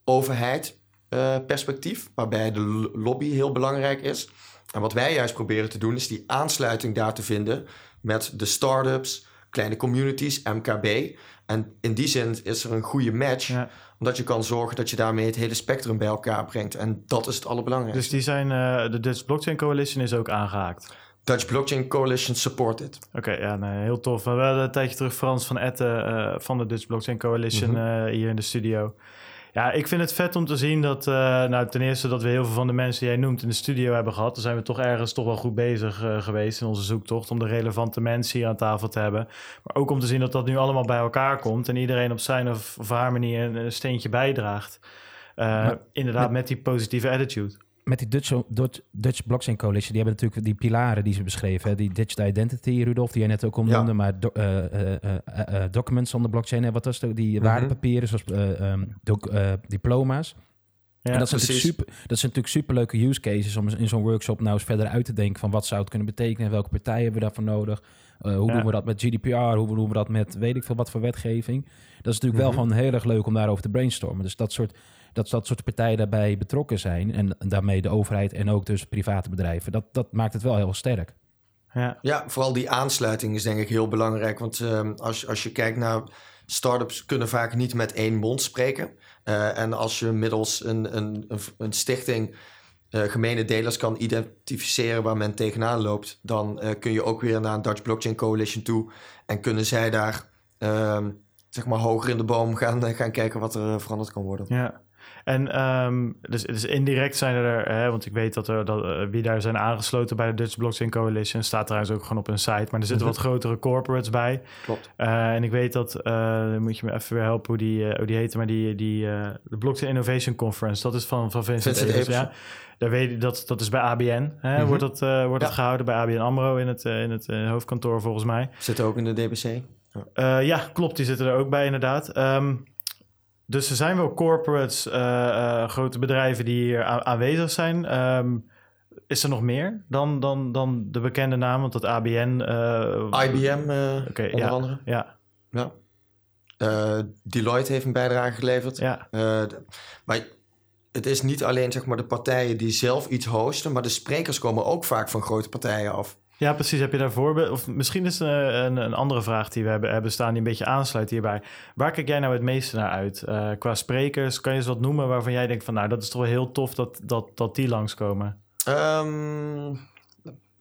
overheid uh, perspectief, waarbij de lobby heel belangrijk is. En wat wij juist proberen te doen, is die aansluiting daar te vinden met de start-ups, kleine communities, MKB. En in die zin is er een goede match. Ja omdat je kan zorgen dat je daarmee het hele spectrum bij elkaar brengt. En dat is het allerbelangrijkste. Dus die zijn, uh, de Dutch Blockchain Coalition is ook aangehaakt? Dutch Blockchain Coalition supported. Oké, okay, ja, nee, heel tof. We hadden een tijdje terug Frans van Etten uh, van de Dutch Blockchain Coalition mm -hmm. uh, hier in de studio. Ja, ik vind het vet om te zien dat, uh, nou ten eerste dat we heel veel van de mensen die jij noemt in de studio hebben gehad. Dan zijn we toch ergens toch wel goed bezig geweest in onze zoektocht om de relevante mensen hier aan tafel te hebben. Maar ook om te zien dat dat nu allemaal bij elkaar komt en iedereen op zijn of, of haar manier een, een steentje bijdraagt. Maar, inderdaad, met die positieve attitude met die Dutch, Dutch, Dutch Blockchain Coalition, die hebben natuurlijk die pilaren die ze beschreven. Hè? Die digital identity, Rudolf, die jij net ook omnoemde, ja. maar do, uh, uh, uh, documents on the blockchain. En wat was het? Die mm -hmm. waardepapieren, zoals um, doc, diploma's. Ja, en dat zijn, super, dat zijn natuurlijk superleuke use cases om in zo'n workshop nou eens verder uit te denken van wat zou het kunnen betekenen, welke partijen hebben we daarvoor nodig, hoe ja. doen we dat met GDPR, hoe doen we dat met weet ik veel wat voor wetgeving. Dat is natuurlijk mm -hmm. wel gewoon heel erg leuk om daarover te brainstormen. Dus dat soort dat dat soort partijen daarbij betrokken zijn. En daarmee de overheid en ook dus private bedrijven. Dat, dat maakt het wel heel sterk. Ja. ja, vooral die aansluiting is denk ik heel belangrijk. Want uh, als, als je kijkt naar startups kunnen vaak niet met één mond spreken. Uh, en als je middels een, een, een, stichting uh, gemene delers kan identificeren waar men tegenaan loopt, dan uh, kun je ook weer naar een Dutch Blockchain Coalition toe. En kunnen zij daar ehm, zeg maar hoger in de boom gaan, gaan kijken wat er veranderd kan worden. Ja. En ehm, dus, dus indirect zijn er, hè, want ik weet dat er dat, eh, wie daar zijn aangesloten bij de Dutch Blockchain Coalition, staat trouwens ook gewoon op hun site. Maar er zitten wat grotere corporates bij. Klopt. Eh, en ik weet dat, eh, moet je me even weer helpen hoe die, hoe die heette, maar die, die de Blockchain Innovation Conference, dat is van, van Vincent, Vincent ja. Daar weet je, dat, dat is bij ABN, hè, Mhm. wordt, dat, wordt Ja. dat gehouden bij ABN AMRO in het, in het hoofdkantoor volgens mij. Zit ook in de DBC. Eh, ja, klopt. Die zitten er ook bij, inderdaad. Ehm, dus er zijn wel corporates, eh, eh, grote bedrijven die hier aanwezig zijn. Ehm, is er nog meer dan, dan, dan de bekende naam? Want dat ABN... eh, IBM onder ja. andere. Ja, Ja. Deloitte heeft een bijdrage geleverd. ja, maar het is niet alleen zeg maar, de partijen die zelf iets hosten, maar de sprekers komen ook vaak van grote partijen af. Ja, precies. Heb je daar voorbeeld? Of misschien is het een, een, een andere vraag die we hebben, hebben staan die een beetje aansluit hierbij. Waar kijk jij nou het meeste naar uit? Eh, qua sprekers, kan je eens wat noemen waarvan jij denkt van... nou, dat is toch wel heel tof dat, dat, dat die langskomen? Ehm,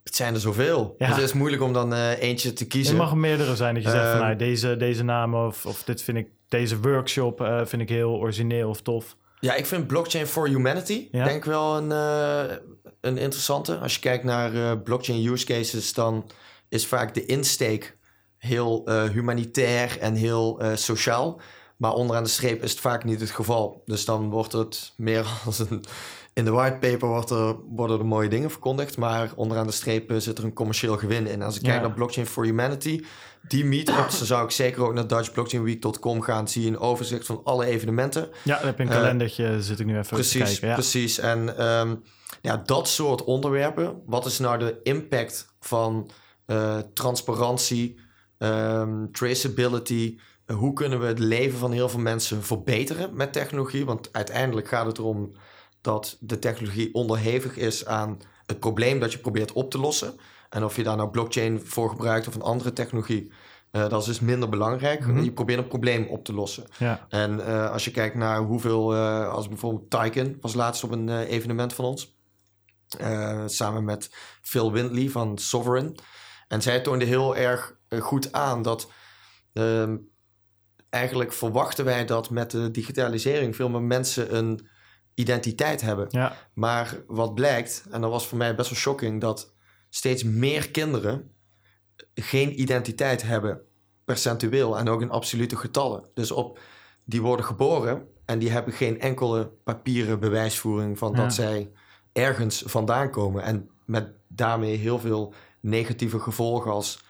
het zijn er zoveel. Ja. Dus het is moeilijk om dan eh, eentje te Het kiezen. mag er meerdere zijn dat je zegt van Ehm, nou, deze, deze naam of, of dit vind ik, deze workshop eh, vind ik heel origineel of tof. Ja, ik vind Blockchain for Humanity Ja. denk ik wel een, eh, een interessante. Als je kijkt naar eh, blockchain use cases, dan is vaak de insteek heel eh, humanitair en heel sociaal. Maar onderaan de streep is het vaak niet het geval. Dus dan wordt het meer als een... In de whitepaper wordt er, worden er mooie dingen verkondigd, maar onderaan de streep eh, zit er een commercieel gewin in. Als ik Ja. kijk naar Blockchain for Humanity, die meetups, dan zou ik zeker ook naar dutchblockchainweek.com gaan. Zie je een overzicht van alle evenementen. Ja, dan heb je een Eh, kalendertje, zit ik nu even te Precies, kijken. Ja. precies. En ehm, ja, dat soort onderwerpen. Wat is nou de impact van eh, transparantie, ehm, traceability? Hoe kunnen we het leven van heel veel mensen verbeteren met technologie? Want uiteindelijk gaat het erom dat de technologie onderhevig is aan het probleem dat je probeert op te lossen. En of je daar nou blockchain voor gebruikt of een andere technologie, eh, dat is dus minder belangrijk. Mhm. Je probeert een probleem op te lossen. Ja. En eh, als je kijkt naar hoeveel, eh, als bijvoorbeeld Tyken was laatst op een evenement van ons. samen met Phil Windley van Sovereign. En zij toonde heel erg goed aan dat ehm, eigenlijk verwachten wij dat met de digitalisering veel meer mensen een identiteit hebben. Ja. Maar wat blijkt, en dat was voor mij best wel shocking, dat steeds meer kinderen geen identiteit hebben, percentueel en ook in absolute getallen. Dus op, die worden geboren en die hebben geen enkele papieren bewijsvoering van Ja. dat zij ergens vandaan komen. En met daarmee heel veel negatieve gevolgen als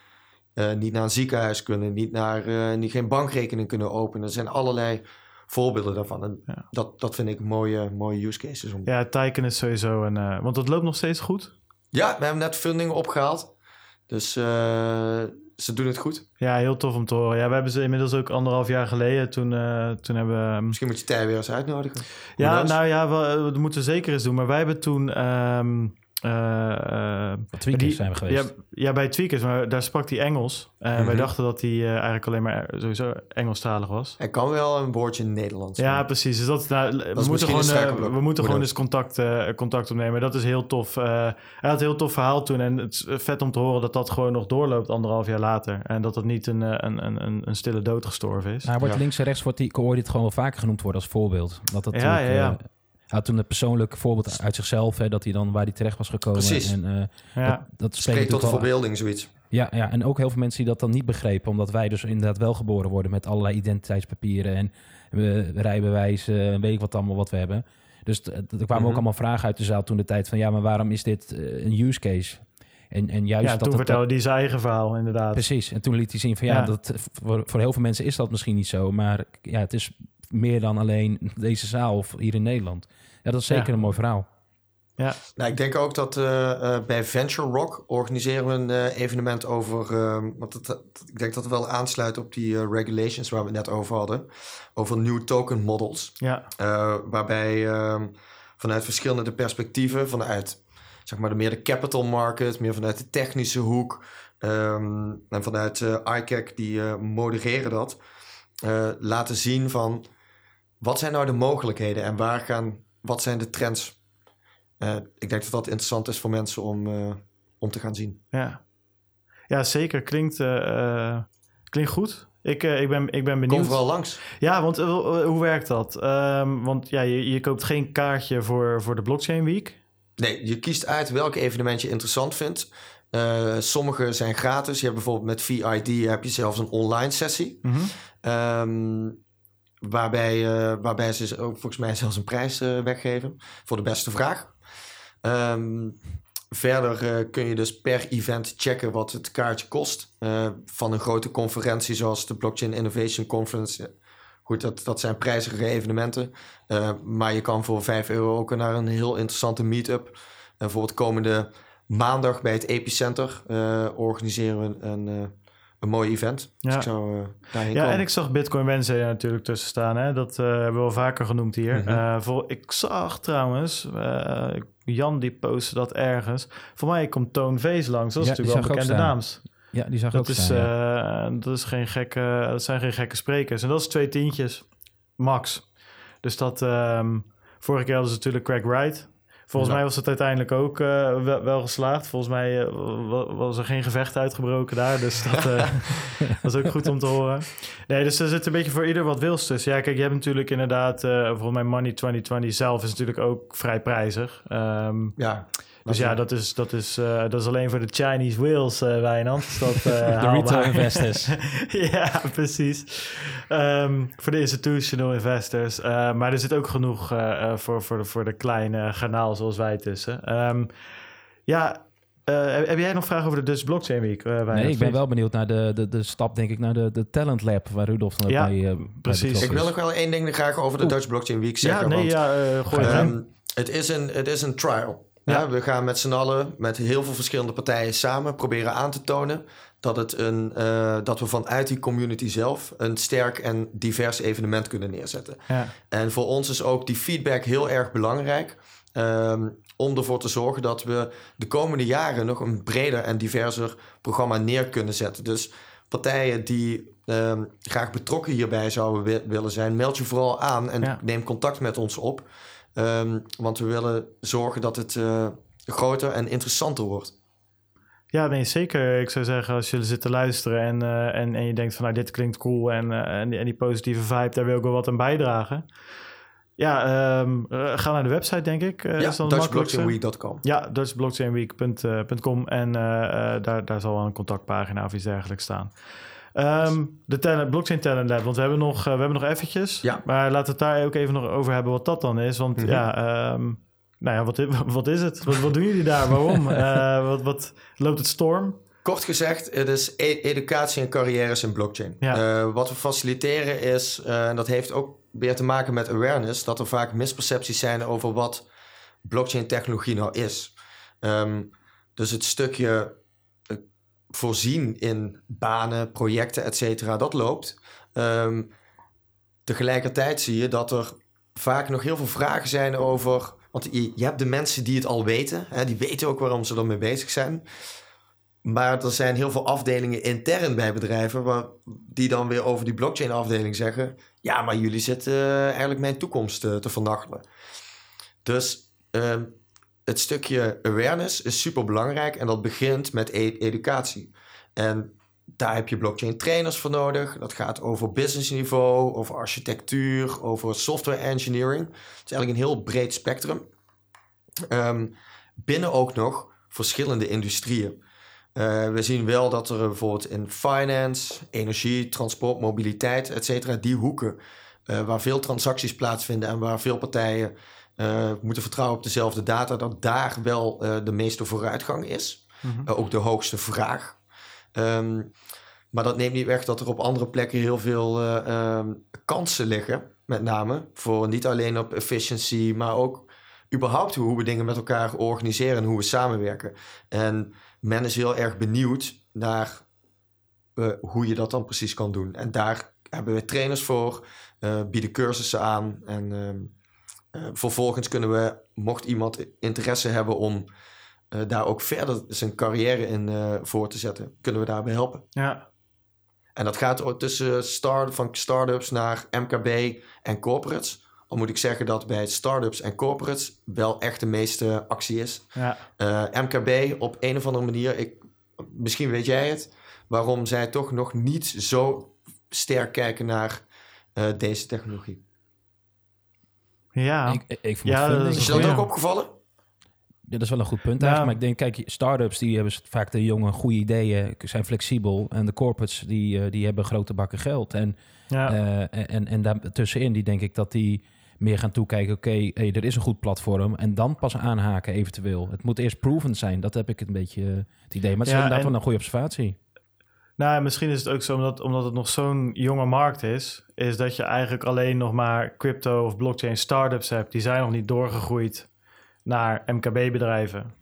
eh, niet naar een ziekenhuis kunnen, niet, naar, eh, niet geen bankrekening kunnen openen. Er zijn allerlei voorbeelden daarvan. En Ja. dat, dat vind ik mooie, mooie use cases. Om... ja, Tyken is sowieso een... eh, want dat loopt nog steeds goed. Ja, we hebben net funding opgehaald. Dus eh, ze doen het goed. Ja, heel tof om te horen. Ja, we hebben ze inmiddels ook anderhalf jaar geleden. Toen, eh, toen hebben we... Misschien moet je Tij weer eens uitnodigen. Ja, nou ja, we, we moeten zeker eens doen. Maar wij hebben toen... ehm, Wat tweakers die- zijn we geweest. Ja, ja, bij Tweakers, maar daar sprak hij Engels. En wij Mhm. dachten dat hij eh, eigenlijk alleen maar sowieso Engelstalig was. Hij kan wel een woordje in het Nederlands. Ja, precies. Dus dat, nou, we moeten gewoon, we moeten gewoon eens contact, eh, contact opnemen. Dat is heel tof. Eh, hij had een heel tof verhaal toen. En het is vet om te horen dat dat gewoon nog doorloopt anderhalf jaar later. En dat het niet een, een, een, een, een stille dood gestorven is. Nou, wordt Ja. links en rechts wordt die, dit gewoon wel vaker genoemd worden als voorbeeld. Dat dat ja, ja. Had toen een persoonlijk voorbeeld uit zichzelf, hè, dat hij dan waar hij terecht was gekomen. Precies. En, eh, ja. dat, dat spreekt tot verbeelding, zoiets. Ja, ja, en ook heel veel mensen die dat dan niet begrepen, omdat wij dus inderdaad wel geboren worden met allerlei identiteitspapieren en rijbewijs, eh, weet ik wat allemaal wat we hebben. Dus er kwamen Mhm. ook allemaal vragen uit de zaal toen de tijd van ja, maar waarom is dit eh, een use case? En, en juist ja, dat toen het- vertelde hij zijn eigen verhaal, inderdaad. Precies. En toen liet hij zien van ja, Ja. Dat, voor, voor heel veel mensen is dat misschien niet zo. Maar ja, het is meer dan alleen deze zaal of hier in Nederland. Ja, dat is zeker Ja. een mooi verhaal. Nou, ik denk ook dat eh, eh, bij Venture Rock organiseren we een eh, evenement over. eh, want het, ik denk dat het wel aansluit op die regulations waar we het net over hadden. Over new token models. Ja, Eh, waarbij ehm, vanuit verschillende perspectieven, vanuit zeg maar de meer de capital market, meer vanuit de technische hoek ehm, en vanuit eh ICAC die eh, modereren dat, eh, laten zien van wat zijn nou de mogelijkheden en waar gaan, wat zijn de trends. Eh, ik denk dat dat interessant is voor mensen om, eh, om te gaan zien. ja. ja zeker. Klinkt, eh, klinkt goed. Ik, ik, ben, ik ben benieuwd. Kom vooral langs. Ja, want hoe werkt dat? Um, want ja, je, je koopt geen kaartje voor, voor de Blockchain Week. Nee, je kiest uit welk evenement je interessant vindt. Sommige zijn gratis. Je hebt bijvoorbeeld met VID heb je zelfs een online sessie. Mm -hmm. um, waarbij, uh, waarbij ze ook volgens mij zelfs een prijs uh, weggeven voor de beste vraag. Um, verder kun je dus per event checken wat het kaartje kost. van een grote conferentie zoals de Blockchain Innovation Conference. Goed, dat, dat zijn prijzige evenementen. maar je kan voor 5 euro ook naar een heel interessante meetup. Het komende maandag bij het Epicenter organiseren we een, een mooi event. Ja, dus ik zou, uh, daarheen ja komen. en ik zag Bitcoin Wednesday er natuurlijk tussen staan. Hè? Dat hebben we wel vaker genoemd hier. Mhm. -hmm. voor, ik zag trouwens, Jan die postte dat ergens. Voor mij komt Toon Vees langs. Dat is Ja, die natuurlijk wel een bekende ook naams. Ja, die zag Dat, ook is, staan, ja. eh, dat, is geen gekke, dat zijn geen gekke sprekers. En dat is twee tientjes, max. Dus dat... ehm, vorige keer hadden ze natuurlijk Craig Wright... Volgens Ja. mij was het uiteindelijk ook eh, wel, wel geslaagd. Volgens mij eh, wa- was er geen gevecht uitgebroken daar. Dus dat eh, was ook goed om te horen. Nee, dus er zit een beetje voor ieder wat wils tussen. Ja, kijk, je hebt natuurlijk inderdaad... volgens mij Money 2020 zelf is natuurlijk ook vrij prijzig. Ehm, Ja, dus ja, dat is, dat, is, eh, dat is alleen voor de Chinese whales, eh Wijnand. Dat, eh, De haalbaar. retail investors. ja, precies. Ehm, voor de institutional investors. Eh, maar er zit ook genoeg eh, eh, voor, voor, de, voor de kleine garnaal zoals wij tussen. Ehm, ja, eh, heb heb jij nog vragen over de Dutch Blockchain Week? Wijnand, Nee, ik ben wel benieuwd naar de, de, de stap, denk ik, naar de, de Talent Lab, waar Rudolf dan ook Ja, bij, bij precies. ik wil nog wel één ding graag over de Oeh. Dutch Blockchain Week Ja, zeggen. nee, want, ja, eh gooi ehm, het, is een, het is een trial. Ja. We gaan met z'n allen, met heel veel verschillende partijen samen, proberen aan te tonen dat, het een, eh, dat we vanuit die community zelf een sterk en divers evenement kunnen neerzetten. Ja. En voor ons is ook die feedback heel erg belangrijk. ehm, om ervoor te zorgen dat we de komende jaren nog een breder en diverser programma neer kunnen zetten. Dus partijen die ehm, graag betrokken hierbij zouden wi- willen zijn, meld je vooral aan en Ja. neem contact met ons op. Ehm, want we willen zorgen dat het eh, groter en interessanter wordt. Ja, nee, zeker. Ik zou zeggen, als je zit te luisteren en, eh, en, en je denkt van nou, dit klinkt cool en, eh, en, die, en die positieve vibe, daar wil ik wel wat aan bijdragen. Ja, ehm, eh, ga naar de website, denk ik. eh, ja. DutchBlockchainWeek.com. Ja, dutchblockchainweek.com en daar, daar zal wel een contactpagina of iets dergelijks staan. Ehm, de talent, Blockchain Talent Lab, want we hebben nog, eh, we hebben nog eventjes. Ja. Maar laten we het daar ook even nog over hebben wat dat dan is. Want Mhm. ja, ehm, nou ja, wat, wat is het? Wat, wat doen jullie daar? Waarom? Eh, wat, wat loopt het storm? Kort gezegd, het is e- educatie en carrières in blockchain. Ja. Eh, wat we faciliteren is, en dat heeft ook weer te maken met awareness, dat er vaak mispercepties zijn over wat blockchain technologie nou is. Ehm, dus het stukje voorzien in banen, projecten, et cetera, dat loopt. Ehm, tegelijkertijd zie je dat er vaak nog heel veel vragen zijn over. Want je, hebt de mensen die het al weten, hè, die weten ook waarom ze ermee bezig zijn. Maar er zijn heel veel afdelingen intern bij bedrijven waar, die dan weer over die blockchain afdeling zeggen: ja, maar jullie zitten eh, eigenlijk mijn toekomst eh, te vernachtelen. Dus ehm, het stukje awareness is super belangrijk en dat begint met e- educatie. En daar heb je blockchain trainers voor nodig. Dat gaat over business niveau, over architectuur, over software engineering. Het is eigenlijk een heel breed spectrum. Ehm, binnen ook nog verschillende industrieën. Eh, we zien wel dat er bijvoorbeeld in finance, energie, transport, mobiliteit, et cetera, die hoeken eh, waar veel transacties plaatsvinden en waar veel partijen eh, moeten vertrouwen op dezelfde data, dat daar wel eh, de meeste vooruitgang is. Eh, ook de hoogste vraag. Ehm, maar dat neemt niet weg dat er op andere plekken heel veel eh, ehm, kansen liggen. Met name voor niet alleen op efficiency, maar ook überhaupt hoe we dingen met elkaar organiseren en hoe we samenwerken. En men is heel erg benieuwd naar hoe je dat dan precies kan doen. En daar hebben we trainers voor, bieden cursussen aan. En ehm, eh, vervolgens kunnen we, mocht iemand interesse hebben om eh, daar ook verder zijn carrière in eh, voor te zetten, kunnen we daarbij helpen. Ja, En dat gaat tussen start, van start-ups naar MKB en corporates. Al moet ik zeggen dat bij start-ups en corporates wel echt de meeste actie is. ja. MKB op een of andere manier, ik, misschien weet jij het, waarom zij toch nog niet zo sterk kijken naar deze technologie. Ja, Ik, ik, vond Ja, funding- Is je dat ook opgevallen? Ja, dat is wel een goed punt Nou, eigenlijk. Maar ik denk, kijk, start-ups die hebben vaak de jonge goede ideeën, zijn flexibel. En de corporates die, eh, die hebben grote bakken geld. En, ja. eh, en, en, en daartussenin die denk ik dat die meer gaan toekijken. Oké, hey, er is een goed platform. En dan pas aanhaken eventueel. Het moet eerst proven zijn. Dat heb ik een beetje eh, het idee. Maar het is Ja, inderdaad en- wel een goede observatie. Nou, en misschien is het ook zo omdat, omdat het nog zo'n jonge markt is, is dat je eigenlijk alleen nog maar crypto of blockchain startups hebt. Die zijn nog niet doorgegroeid naar MKB-bedrijven.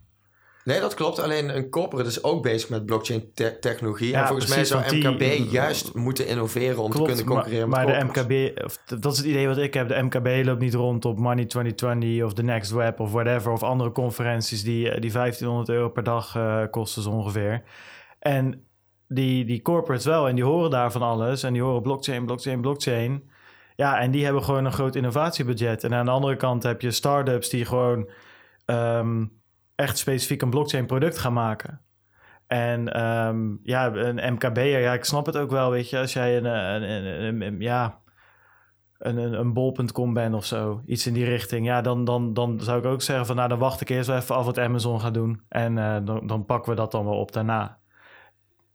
Nee, dat klopt. Alleen een corporate is ook bezig met blockchain te- technologie. Ja, en volgens precies, mij zou die- MKB juist moeten innoveren om te kunnen concurreren maar, maar met de corporates. MKB, of, dat is het idee wat ik heb. De MKB loopt niet rond op Money 2020 of The Next Web of whatever. Of andere conferenties die, eh, die 1500 euro per dag eh, kosten zo ongeveer. En die, die corporates wel. En die horen daar van alles. En die horen blockchain, blockchain, blockchain. Ja, en die hebben gewoon een groot innovatiebudget. En aan de andere kant heb je startups die gewoon ehm, echt specifiek een blockchain product gaan maken. En ehm, ja, een MKB'er, ja, ik snap het ook wel, weet je, als jij een, een, ja, een, een, een bol.com bent of zo, iets in die richting, ja, dan, dan, dan zou ik ook zeggen van, nou, dan wacht ik eerst wel even af wat Amazon gaat doen. En eh, dan, dan pakken we dat dan wel op daarna.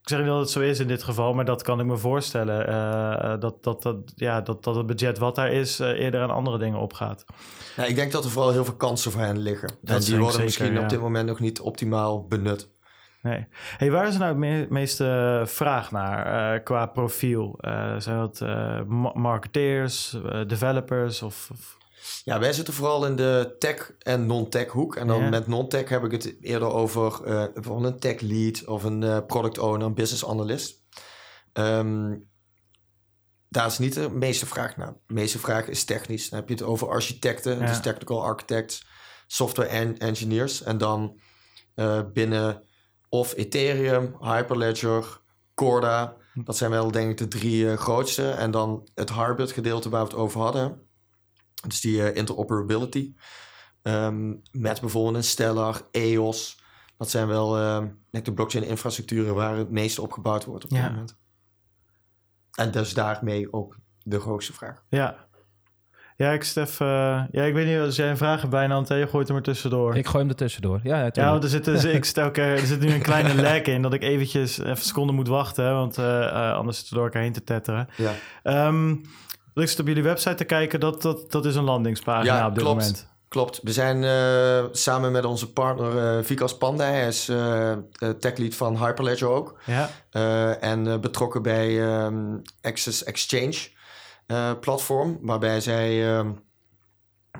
Ik zeg niet dat het zo is in dit geval, maar dat kan ik me voorstellen. eh, dat, dat, dat, ja, dat, dat het budget wat daar is eh, eerder aan andere dingen opgaat. Ja, ik denk dat er vooral heel veel kansen voor hen liggen. en denk die worden zeker, misschien ja. op dit moment nog niet optimaal benut. Nee. Hey, waar is er nou het me- meeste vraag naar eh, qua profiel? Eh, zijn dat eh, ma- marketeers, eh, developers of, of- Ja, wij zitten vooral in de tech en non-tech hoek. En dan Ja. met non-tech heb ik het eerder over bijvoorbeeld een tech lead of een eh, product owner, een business analyst. Ehm, daar is niet de meeste vraag naar. De meeste vraag is technisch. Dan heb je het over architecten, Ja. dus technical architects, software en engineers. En dan eh, binnen of Ethereum, Hyperledger, Corda. Dat zijn wel denk ik de drie grootste. En dan het Harbit gedeelte waar we het over hadden. Dus die eh, interoperability. Ehm, met bijvoorbeeld een Stellar, EOS. Dat zijn wel ehm, net de blockchain infrastructuren waar het meeste op gebouwd wordt op dit Ja. moment. En dus daarmee ook de grootste vraag. Ja. Ja, ik Stef, eh, ja, ik weet niet, als jij een vraag hebt bijna aan je gooit hem er tussendoor. Ik gooi hem er tussendoor. Ja, ja, ja, want er zit, dus, ik stel, er zit nu een kleine lek in dat ik eventjes even een seconde moet wachten, want eh, eh, anders zit het door elkaar heen te tetteren. Ja, Ehm ik zit op jullie website te kijken, dat, dat, dat is een landingspagina Ja, op dit klopt. moment. klopt. We zijn eh, samen met onze partner eh Vikas Panda. Hij is eh eh, tech lead van Hyperledger ook. Ja, en betrokken bij ehm, Access Exchange platform, waarbij zij ehm,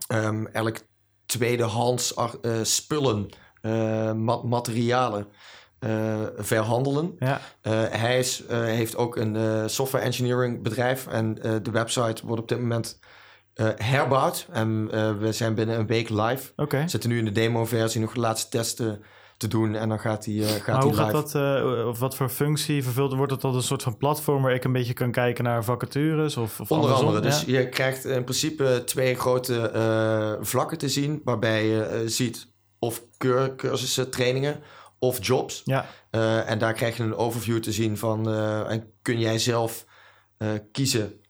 ehm, eigenlijk tweedehands ach- eh, spullen, ma- materialen verhandelen. ja, Eh, hij is, eh, heeft ook een eh, software engineering bedrijf en eh, de website wordt op dit moment eh, herbouwd. En eh, we zijn binnen een week live. oké. We zitten nu in de demo-versie nog de laatste testen te doen en dan gaat die, eh, gaat Maar die hoe live. gaat dat, eh, of wat voor functie vervult? Wordt het tot een soort van platform waar ik een beetje kan kijken naar vacatures? Of, of Onder andersom? andere. Dus je krijgt in principe twee grote eh, vlakken te zien, waarbij je eh, ziet of cur- cursussen, trainingen of jobs. Ja, Eh, en daar krijg je een overview te zien van eh, en kun jij zelf eh, kiezen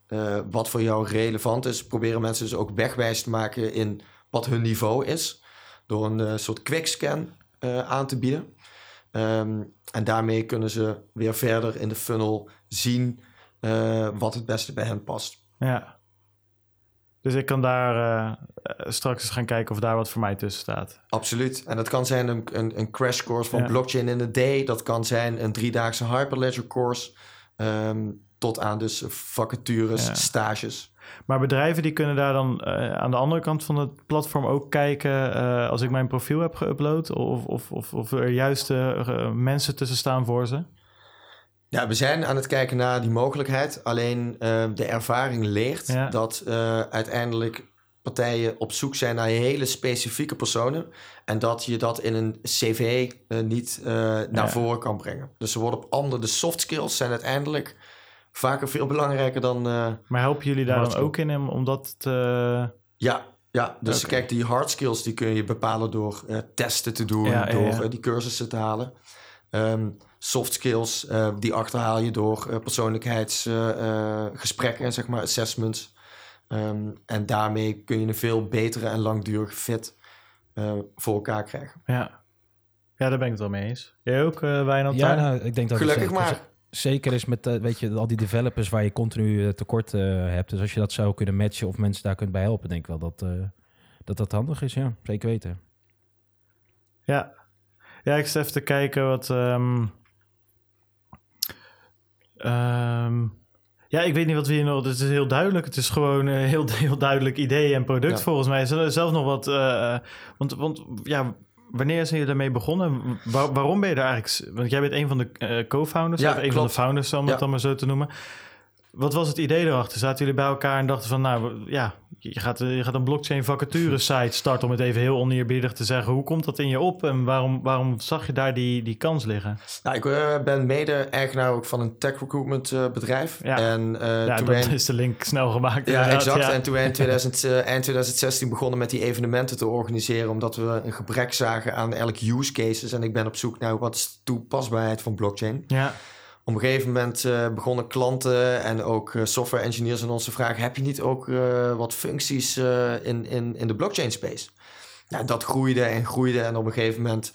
wat voor jou relevant is. Proberen mensen dus ook wegwijs te maken in wat hun niveau is. Door een soort quickscan aan te bieden. Ehm, en daarmee kunnen ze weer verder in de funnel zien wat het beste bij hen past. ja. Dus ik kan daar eh, eh, straks eens gaan kijken of daar wat voor mij tussen staat. Absoluut. En dat kan zijn een, een, een crash course van Ja. blockchain in a day. Dat kan zijn een driedaagse Hyperledger course. ehm, tot aan dus vacatures, Ja. stages. Maar bedrijven die kunnen daar dan eh, aan de andere kant van het platform ook kijken als ik mijn profiel heb geüpload of, of, of, of er juiste mensen tussen staan voor ze. Ja, we zijn aan het kijken naar die mogelijkheid. Alleen eh, de ervaring leert Ja. dat eh, uiteindelijk partijen op zoek zijn naar hele specifieke personen. En dat je dat in een cv eh, niet eh, naar Ja. voren kan brengen. Dus ze worden op andere, de soft skills zijn uiteindelijk vaker veel belangrijker dan... Maar helpen jullie daar dan ook in om, dat te... Ja, ja. dus kijk, die hard skills die kun je bepalen door testen te doen, Ja, door ja. die cursussen te halen. Ehm, soft skills, eh, die achterhaal je door uh, persoonlijkheidsgesprekken, zeg maar, assessments. Ehm, en daarmee kun je een veel betere en langdurige fit voor elkaar krijgen. Ja. ja, daar ben ik het wel mee eens. Jij ook, Wijnand? Ja, nou, ik denk dat Gelukkig het, maar. Zeker is met weet je, al die developers waar je continu tekort hebt. Dus als je dat zou kunnen matchen of mensen daar kunt bij helpen, denk ik wel dat dat, dat handig is. Ja, zeker weten. Ja, ja ik zit even te kijken wat. Um, ja, ik weet niet wat we hier nog. Het is heel duidelijk. Het is gewoon een heel, heel duidelijk idee en product volgens mij. Is zelf nog wat. Uh, want, want ja, wanneer zijn jullie daarmee begonnen? waarom ben je daar eigenlijk? Want jij bent een van de uh, co-founders, ja, of een van de founders, om het dan maar zo te noemen. Wat was het idee erachter? Zaten jullie bij elkaar en dachten van, nou ja, je gaat, je gaat een blockchain vacature site starten om het even heel oneerbiedig te zeggen. Hoe komt dat in je op en waarom, waarom zag je daar die, die kans liggen? Nou, ik uh, ben mede-eigenaar ook van een tech recruitment uh, bedrijf. Ja, en, uh, ja toen dat is de link snel gemaakt. Ja, exact. Ja. En toen in 2000, eind 2016 begonnen met die evenementen te organiseren, omdat we een gebrek zagen aan elk use cases. En ik ben op zoek naar wat is de toepasbaarheid van blockchain. Ja. Op een gegeven moment uh, begonnen klanten en ook uh, software engineers aan ons te vragen: heb je niet ook uh, wat functies in, in, in de blockchain space? Nou, dat groeide en groeide. En op een gegeven moment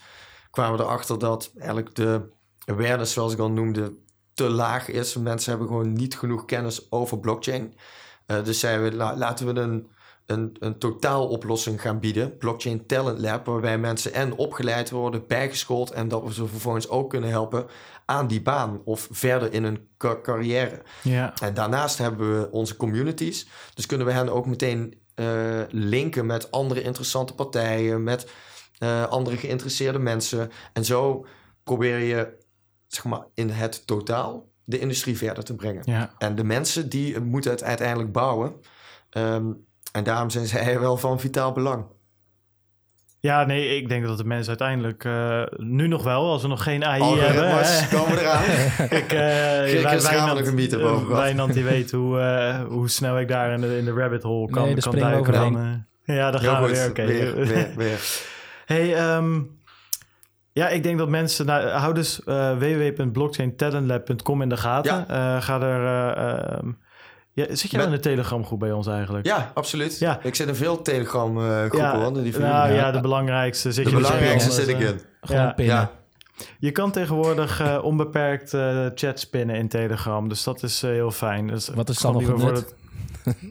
kwamen we erachter dat eigenlijk de awareness, zoals ik al noemde, te laag is. Mensen hebben gewoon niet genoeg kennis over blockchain. dus zeiden we: laten we een, een, een totaaloplossing gaan bieden. Blockchain Talent Lab, waarbij mensen en opgeleid worden, bijgeschoold en dat we ze vervolgens ook kunnen helpen aan die baan of verder in hun carrière. Ja. En daarnaast hebben we onze communities. Dus kunnen we hen ook meteen uh, linken met andere interessante partijen, met uh, andere geïnteresseerde mensen. En zo probeer je zeg maar, in het totaal de industrie verder te brengen. Ja. En de mensen die moeten het uiteindelijk bouwen. Um, en daarom zijn zij wel van vitaal belang. Ja, nee, ik denk dat de mensen uiteindelijk uh, nu nog wel, als we nog geen AI hebben. Hè? komen eraan. ik, uh, wij, Wijnand, een meter boven uh, Wijnand die weet hoe, uh, hoe snel ik daar in de, in de rabbit hole kan, nee, kan duiken. Dan, ja, dan gaan we weer. Oké. Okay. Weer, weer, weer. hey, um, ja, ik denk dat mensen... Nou, hou dus www.blockchaintalentlab.com in de gaten. Ja. ga er... Um, ja, zit je Met... in de Telegram groep bij ons eigenlijk? Ja, absoluut. Ja. Ik zit in veel Telegram uh, groepen. Ja, die nou ja, de belangrijkste zit de je dus belangrijkste zit ik in. Gewoon ja. Je kan tegenwoordig uh, onbeperkt uh, chats pinnen in Telegram. Dus dat is heel fijn. Dus Wat is dan nog het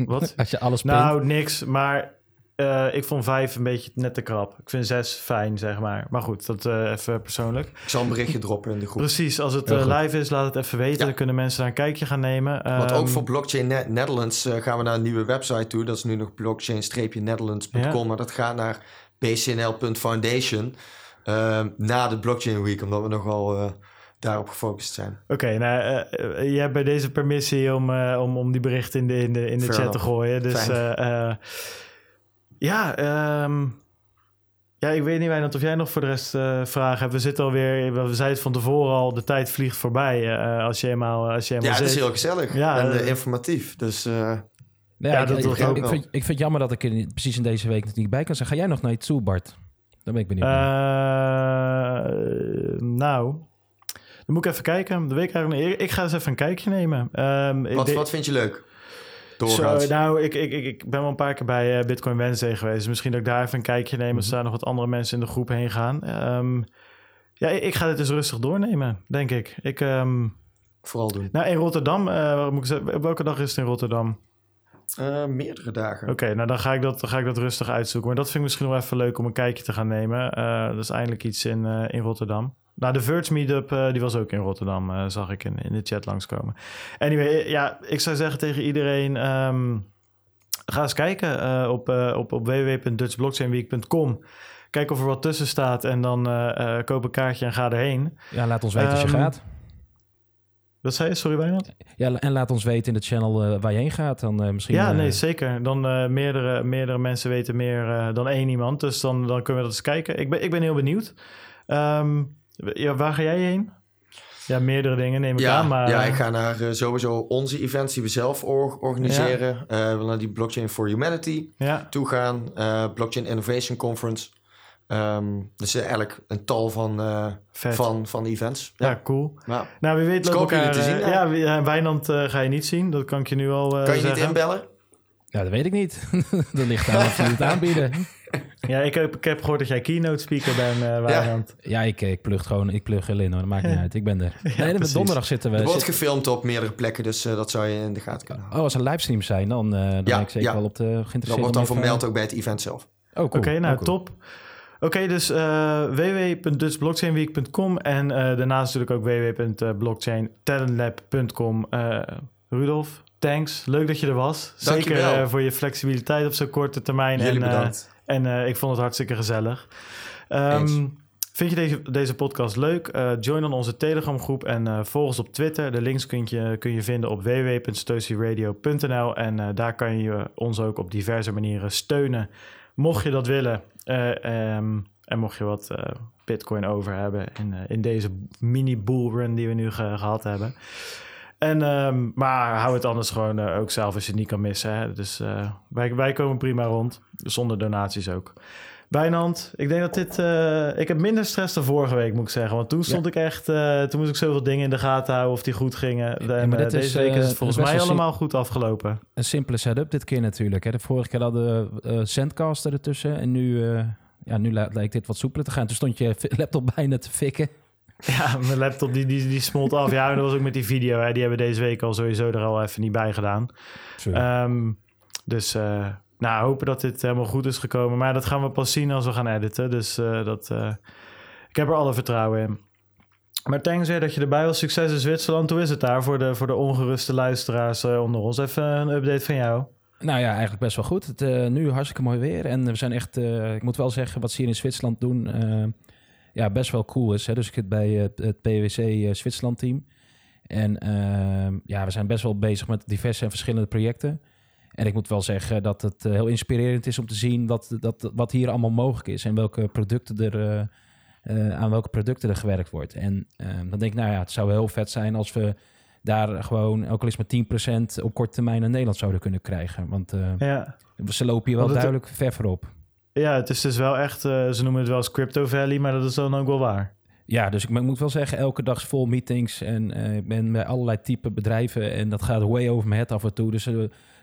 Wat? Als je alles pint? Nou, niks. Maar uh, ik vond vijf een beetje net te krap. Ik vind zes fijn, zeg maar. Maar goed, dat uh, even persoonlijk. Ik zal een berichtje droppen in de groep. Precies, als het uh, live is, laat het even weten. Dan kunnen mensen daar een kijkje gaan nemen. Want ook ehm, voor Blockchain Netherlands gaan we naar een nieuwe website toe. Dat is nu nog blockchain-netherlands.com. Maar dat gaat naar bcnl.foundation. Ehm, na de Blockchain Week, omdat we nogal daarop gefocust zijn. Oké, nou, uh, je hebt bij deze permissie om, uh, om, om die berichten in de, in de, in de chat te gooien. Dus ja, ehm, ja, ik weet niet, Wijnand, of jij nog voor de rest uh, vragen hebt. We zitten alweer, we zeiden het van tevoren al, de tijd vliegt voorbij uh, als je eenmaal, als je eenmaal Ja, zit. het is heel gezellig ja, en uh, informatief. Dus ja, ja, dat ik, ik, ook ik, vind, ik vind het jammer dat ik er precies in deze week niet bij kan zijn. Ga jij nog naar iets toe, Bart? Dan ben ik benieuwd. nou, dan moet ik even kijken. De week eigenlijk, ik ga eens even een kijkje nemen. Um, wat, wat vind je leuk? Zo, nou, ik, ik, ik, ben wel een paar keer bij uh, Bitcoin Wednesday geweest. Dus misschien dat ik daar even een kijkje neem... als mm daar nog wat andere mensen in de groep heen gaan. Um, ja, ik, ga dit eens rustig doornemen, denk ik. ik um, Vooral doen. Nou, in Rotterdam, uh, moet ik zeggen, welke dag is het in Rotterdam? Uh, meerdere dagen. Oké, okay, nou dan ga, ik dat, dan ga ik dat rustig uitzoeken. Maar dat vind ik misschien wel even leuk om een kijkje te gaan nemen. dat is eindelijk iets in, in Rotterdam. Nou, de Verge Meetup, uh, die was ook in Rotterdam, uh, zag ik in, in de chat langskomen. Anyway, eh, ja, ik zou zeggen tegen iedereen... Um, ga eens kijken uh, op, op, op www.dutchblockchainweek.com. Kijk of er wat tussen staat en dan koop een kaartje en ga erheen. Ja, laat ons weten um, als je ehm, gaat. Wat zei je? Sorry, Wijnand? Ja, en laat ons weten in de channel waar je heen gaat. Dan, misschien, ja, nee, zeker. Dan meerdere, meerdere mensen weten meer dan één iemand. Dus dan, dan kunnen we dat eens kijken. Ik ben, ik ben heel benieuwd. Um, ja, waar ga jij heen? Ja, meerdere dingen neem ik ja, aan. Maar... Ja, ik ga naar uh, sowieso onze events die we zelf organiseren. Ja. Uh, we naar die Blockchain for Humanity ja. toe gaan. Uh, Blockchain Innovation Conference. Ehm, dus eigenlijk een tal van, uh, van, van events. Ja, ja cool. Ja. Nou, wie weet dus lopen elkaar... te zien. ja, ja Wijnand ga je niet zien. Dat kan ik je nu al Kan je zeggen. niet inbellen? Ja, dat weet ik niet. dat ligt aan of je het aanbieden. Ja, ik heb, ik heb gehoord dat jij keynote speaker bent, uh, Wijnand. Ja, ja ik, ik plug gewoon, ik plug erin hoor, dat maakt niet uit. Ik ben er. Ja, nee, met donderdag zitten we. Er wordt gefilmd op meerdere plekken, dus uh, dat zou je in de gaten kunnen houden. Oh, als er livestreams zijn, dan, uh, dan ben ik zeker wel op de geïnteresseerd. Dat wordt dan vermeld ook bij het event zelf. Oh, cool. Oké, nou oh, cool. top. Oké, okay, dus uh, www.dutchblockchainweek.com en uh, daarnaast natuurlijk ook www.blockchaintalentlab.com. Uh, Rudolf, thanks. Leuk dat je er was. Zeker voor je flexibiliteit op zo'n korte termijn. Jullie en, bedankt. En ik vond het hartstikke gezellig. Um, vind je deze, deze podcast leuk? Uh, join dan onze Telegram groep en uh, volg ons op Twitter. De links kun je, kun je vinden op www.stosieradio.nl en daar kan je ons ook op diverse manieren steunen. Mocht je dat willen um, en mocht je wat bitcoin over hebben in, in deze mini bullrun die we nu ge gehad hebben. En, um, maar hou het anders gewoon uh, ook zelf als je het niet kan missen. Hè? Dus uh, wij, wij komen prima rond, zonder donaties ook. Wijnand, ik denk dat dit... Uh, ik heb minder stress dan vorige week, moet ik zeggen. Want toen stond ja. ik echt... toen moest ik zoveel dingen in de gaten houden of die goed gingen. En, ja, deze is, week is het volgens mij allemaal goed afgelopen. Een simpele setup dit keer natuurlijk. Hè? De vorige keer hadden we Sandcaster ertussen. En nu, ja, nu lijkt dit wat soepeler te gaan. Toen stond je laptop bijna te fikken. Ja, mijn laptop die, die, die smolt af. Ja, en dat was ook met die video. Hè. Die hebben deze week al sowieso er al even niet bij gedaan. Um, dus uh, nou, hopen dat dit helemaal goed is gekomen. Maar dat gaan we pas zien als we gaan editen. Dus uh, dat, uh, ik heb er alle vertrouwen in. Maar thanks weer dat je erbij was. Succes in Zwitserland. Hoe is het daar voor de, voor de ongeruste luisteraars onder ons? Even een update van jou. Nou ja, eigenlijk best wel goed. Het, uh, nu hartstikke mooi weer. En we zijn echt, uh, ik moet wel zeggen, wat ze hier in Zwitserland doen, uh, ja, best wel cool is. Hè? Dus ik zit bij het PwC Zwitserland team. En ehm, ja, we zijn best wel bezig met diverse en verschillende projecten. En ik moet wel zeggen dat het heel inspirerend is om te zien dat, dat, wat hier allemaal mogelijk is. En welke producten er, aan welke producten er gewerkt wordt. En ehm, dan denk ik, nou ja, het zou heel vet zijn als we daar gewoon ook al eens met 10% op korte termijn in Nederland zouden kunnen krijgen. Want uh, ja. ze lopen hier wel duidelijk ver voorop. Ja, het is dus wel echt, uh, ze noemen het wel eens Crypto Valley, maar dat is dan ook wel waar. Ja, dus ik moet wel zeggen, elke dag is vol meetings en uh, ik ben bij allerlei type bedrijven en dat gaat way over mijn head af en toe. Dus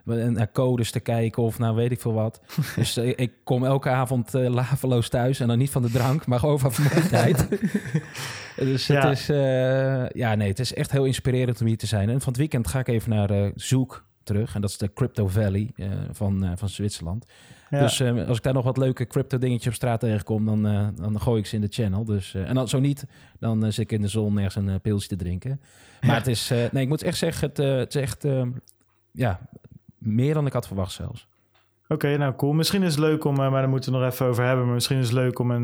naar codes te kijken of nou weet ik veel wat. dus ik kom elke avond laveloos thuis en dan niet van de drank, maar gewoon van vermoeidheid. dus het Ja. is, uh, ja nee, het is echt heel inspirerend om hier te zijn. En van het weekend ga ik even naar uh, Zoek terug. En dat is de Crypto Valley uh, van, van Zwitserland. Ja. Dus als ik daar nog wat leuke crypto dingetjes op straat tegenkom, dan, dan gooi ik ze in de channel. Dus, en dan, zo niet, dan zit ik in de zon ergens een pilsje te drinken. Maar het is, nee, ik moet echt zeggen, het, het is echt, ja, meer dan ik had verwacht zelfs. Oké, okay, nou cool. Misschien is het leuk om, maar daar moeten we nog even over hebben. Maar misschien is het leuk om een,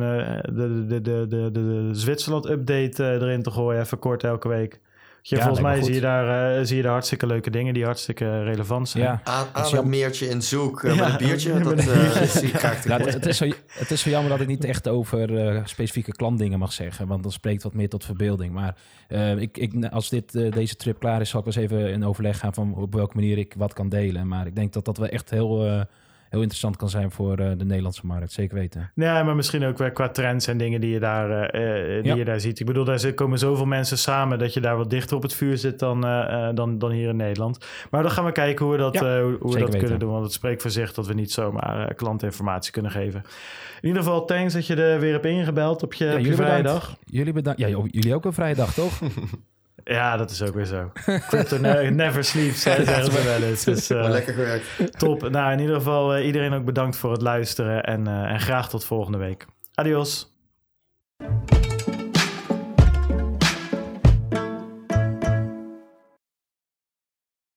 de, de, de, de, de Zwitserland-update erin te gooien, even kort elke week. Ja, volgens mij zie je, daar, zie je daar hartstikke leuke dingen die hartstikke relevant zijn. Ja. Aan, aan een meertje in zoek ja, met een biertje. Dat, het, is zo, het is zo jammer dat ik niet echt over specifieke klantdingen mag zeggen. Want dat spreekt wat meer tot verbeelding. Maar ik, ik, als dit, deze trip klaar is, zal ik eens even in overleg gaan van op welke manier ik wat kan delen. Maar ik denk dat dat wel echt heel heel interessant kan zijn voor uh, de Nederlandse markt. Zeker weten. Ja, maar misschien ook weer qua trends en dingen die je daar, uh, die ja. je daar ziet. Ik bedoel, daar komen zoveel mensen samen dat je daar wat dichter op het vuur zit dan, dan, dan hier in Nederland. Maar dan gaan we kijken hoe we dat, ja, hoe we dat kunnen doen. Want het spreekt voor zich dat we niet zomaar klantinformatie kunnen geven. In ieder geval, thanks dat je er weer hebt ingebeld op je, ja, op je vrijdag. Bedankt. Jullie bedankt. Ja, jullie ook een vrijdag, toch? Ja, dat is ook weer zo. Crypto ne never sleeps, hè, zeggen ze wel eens. Dus, uh, lekker gewerkt. Top. Nou, in ieder geval uh, iedereen ook bedankt voor het luisteren en, uh, en graag tot volgende week. Adios.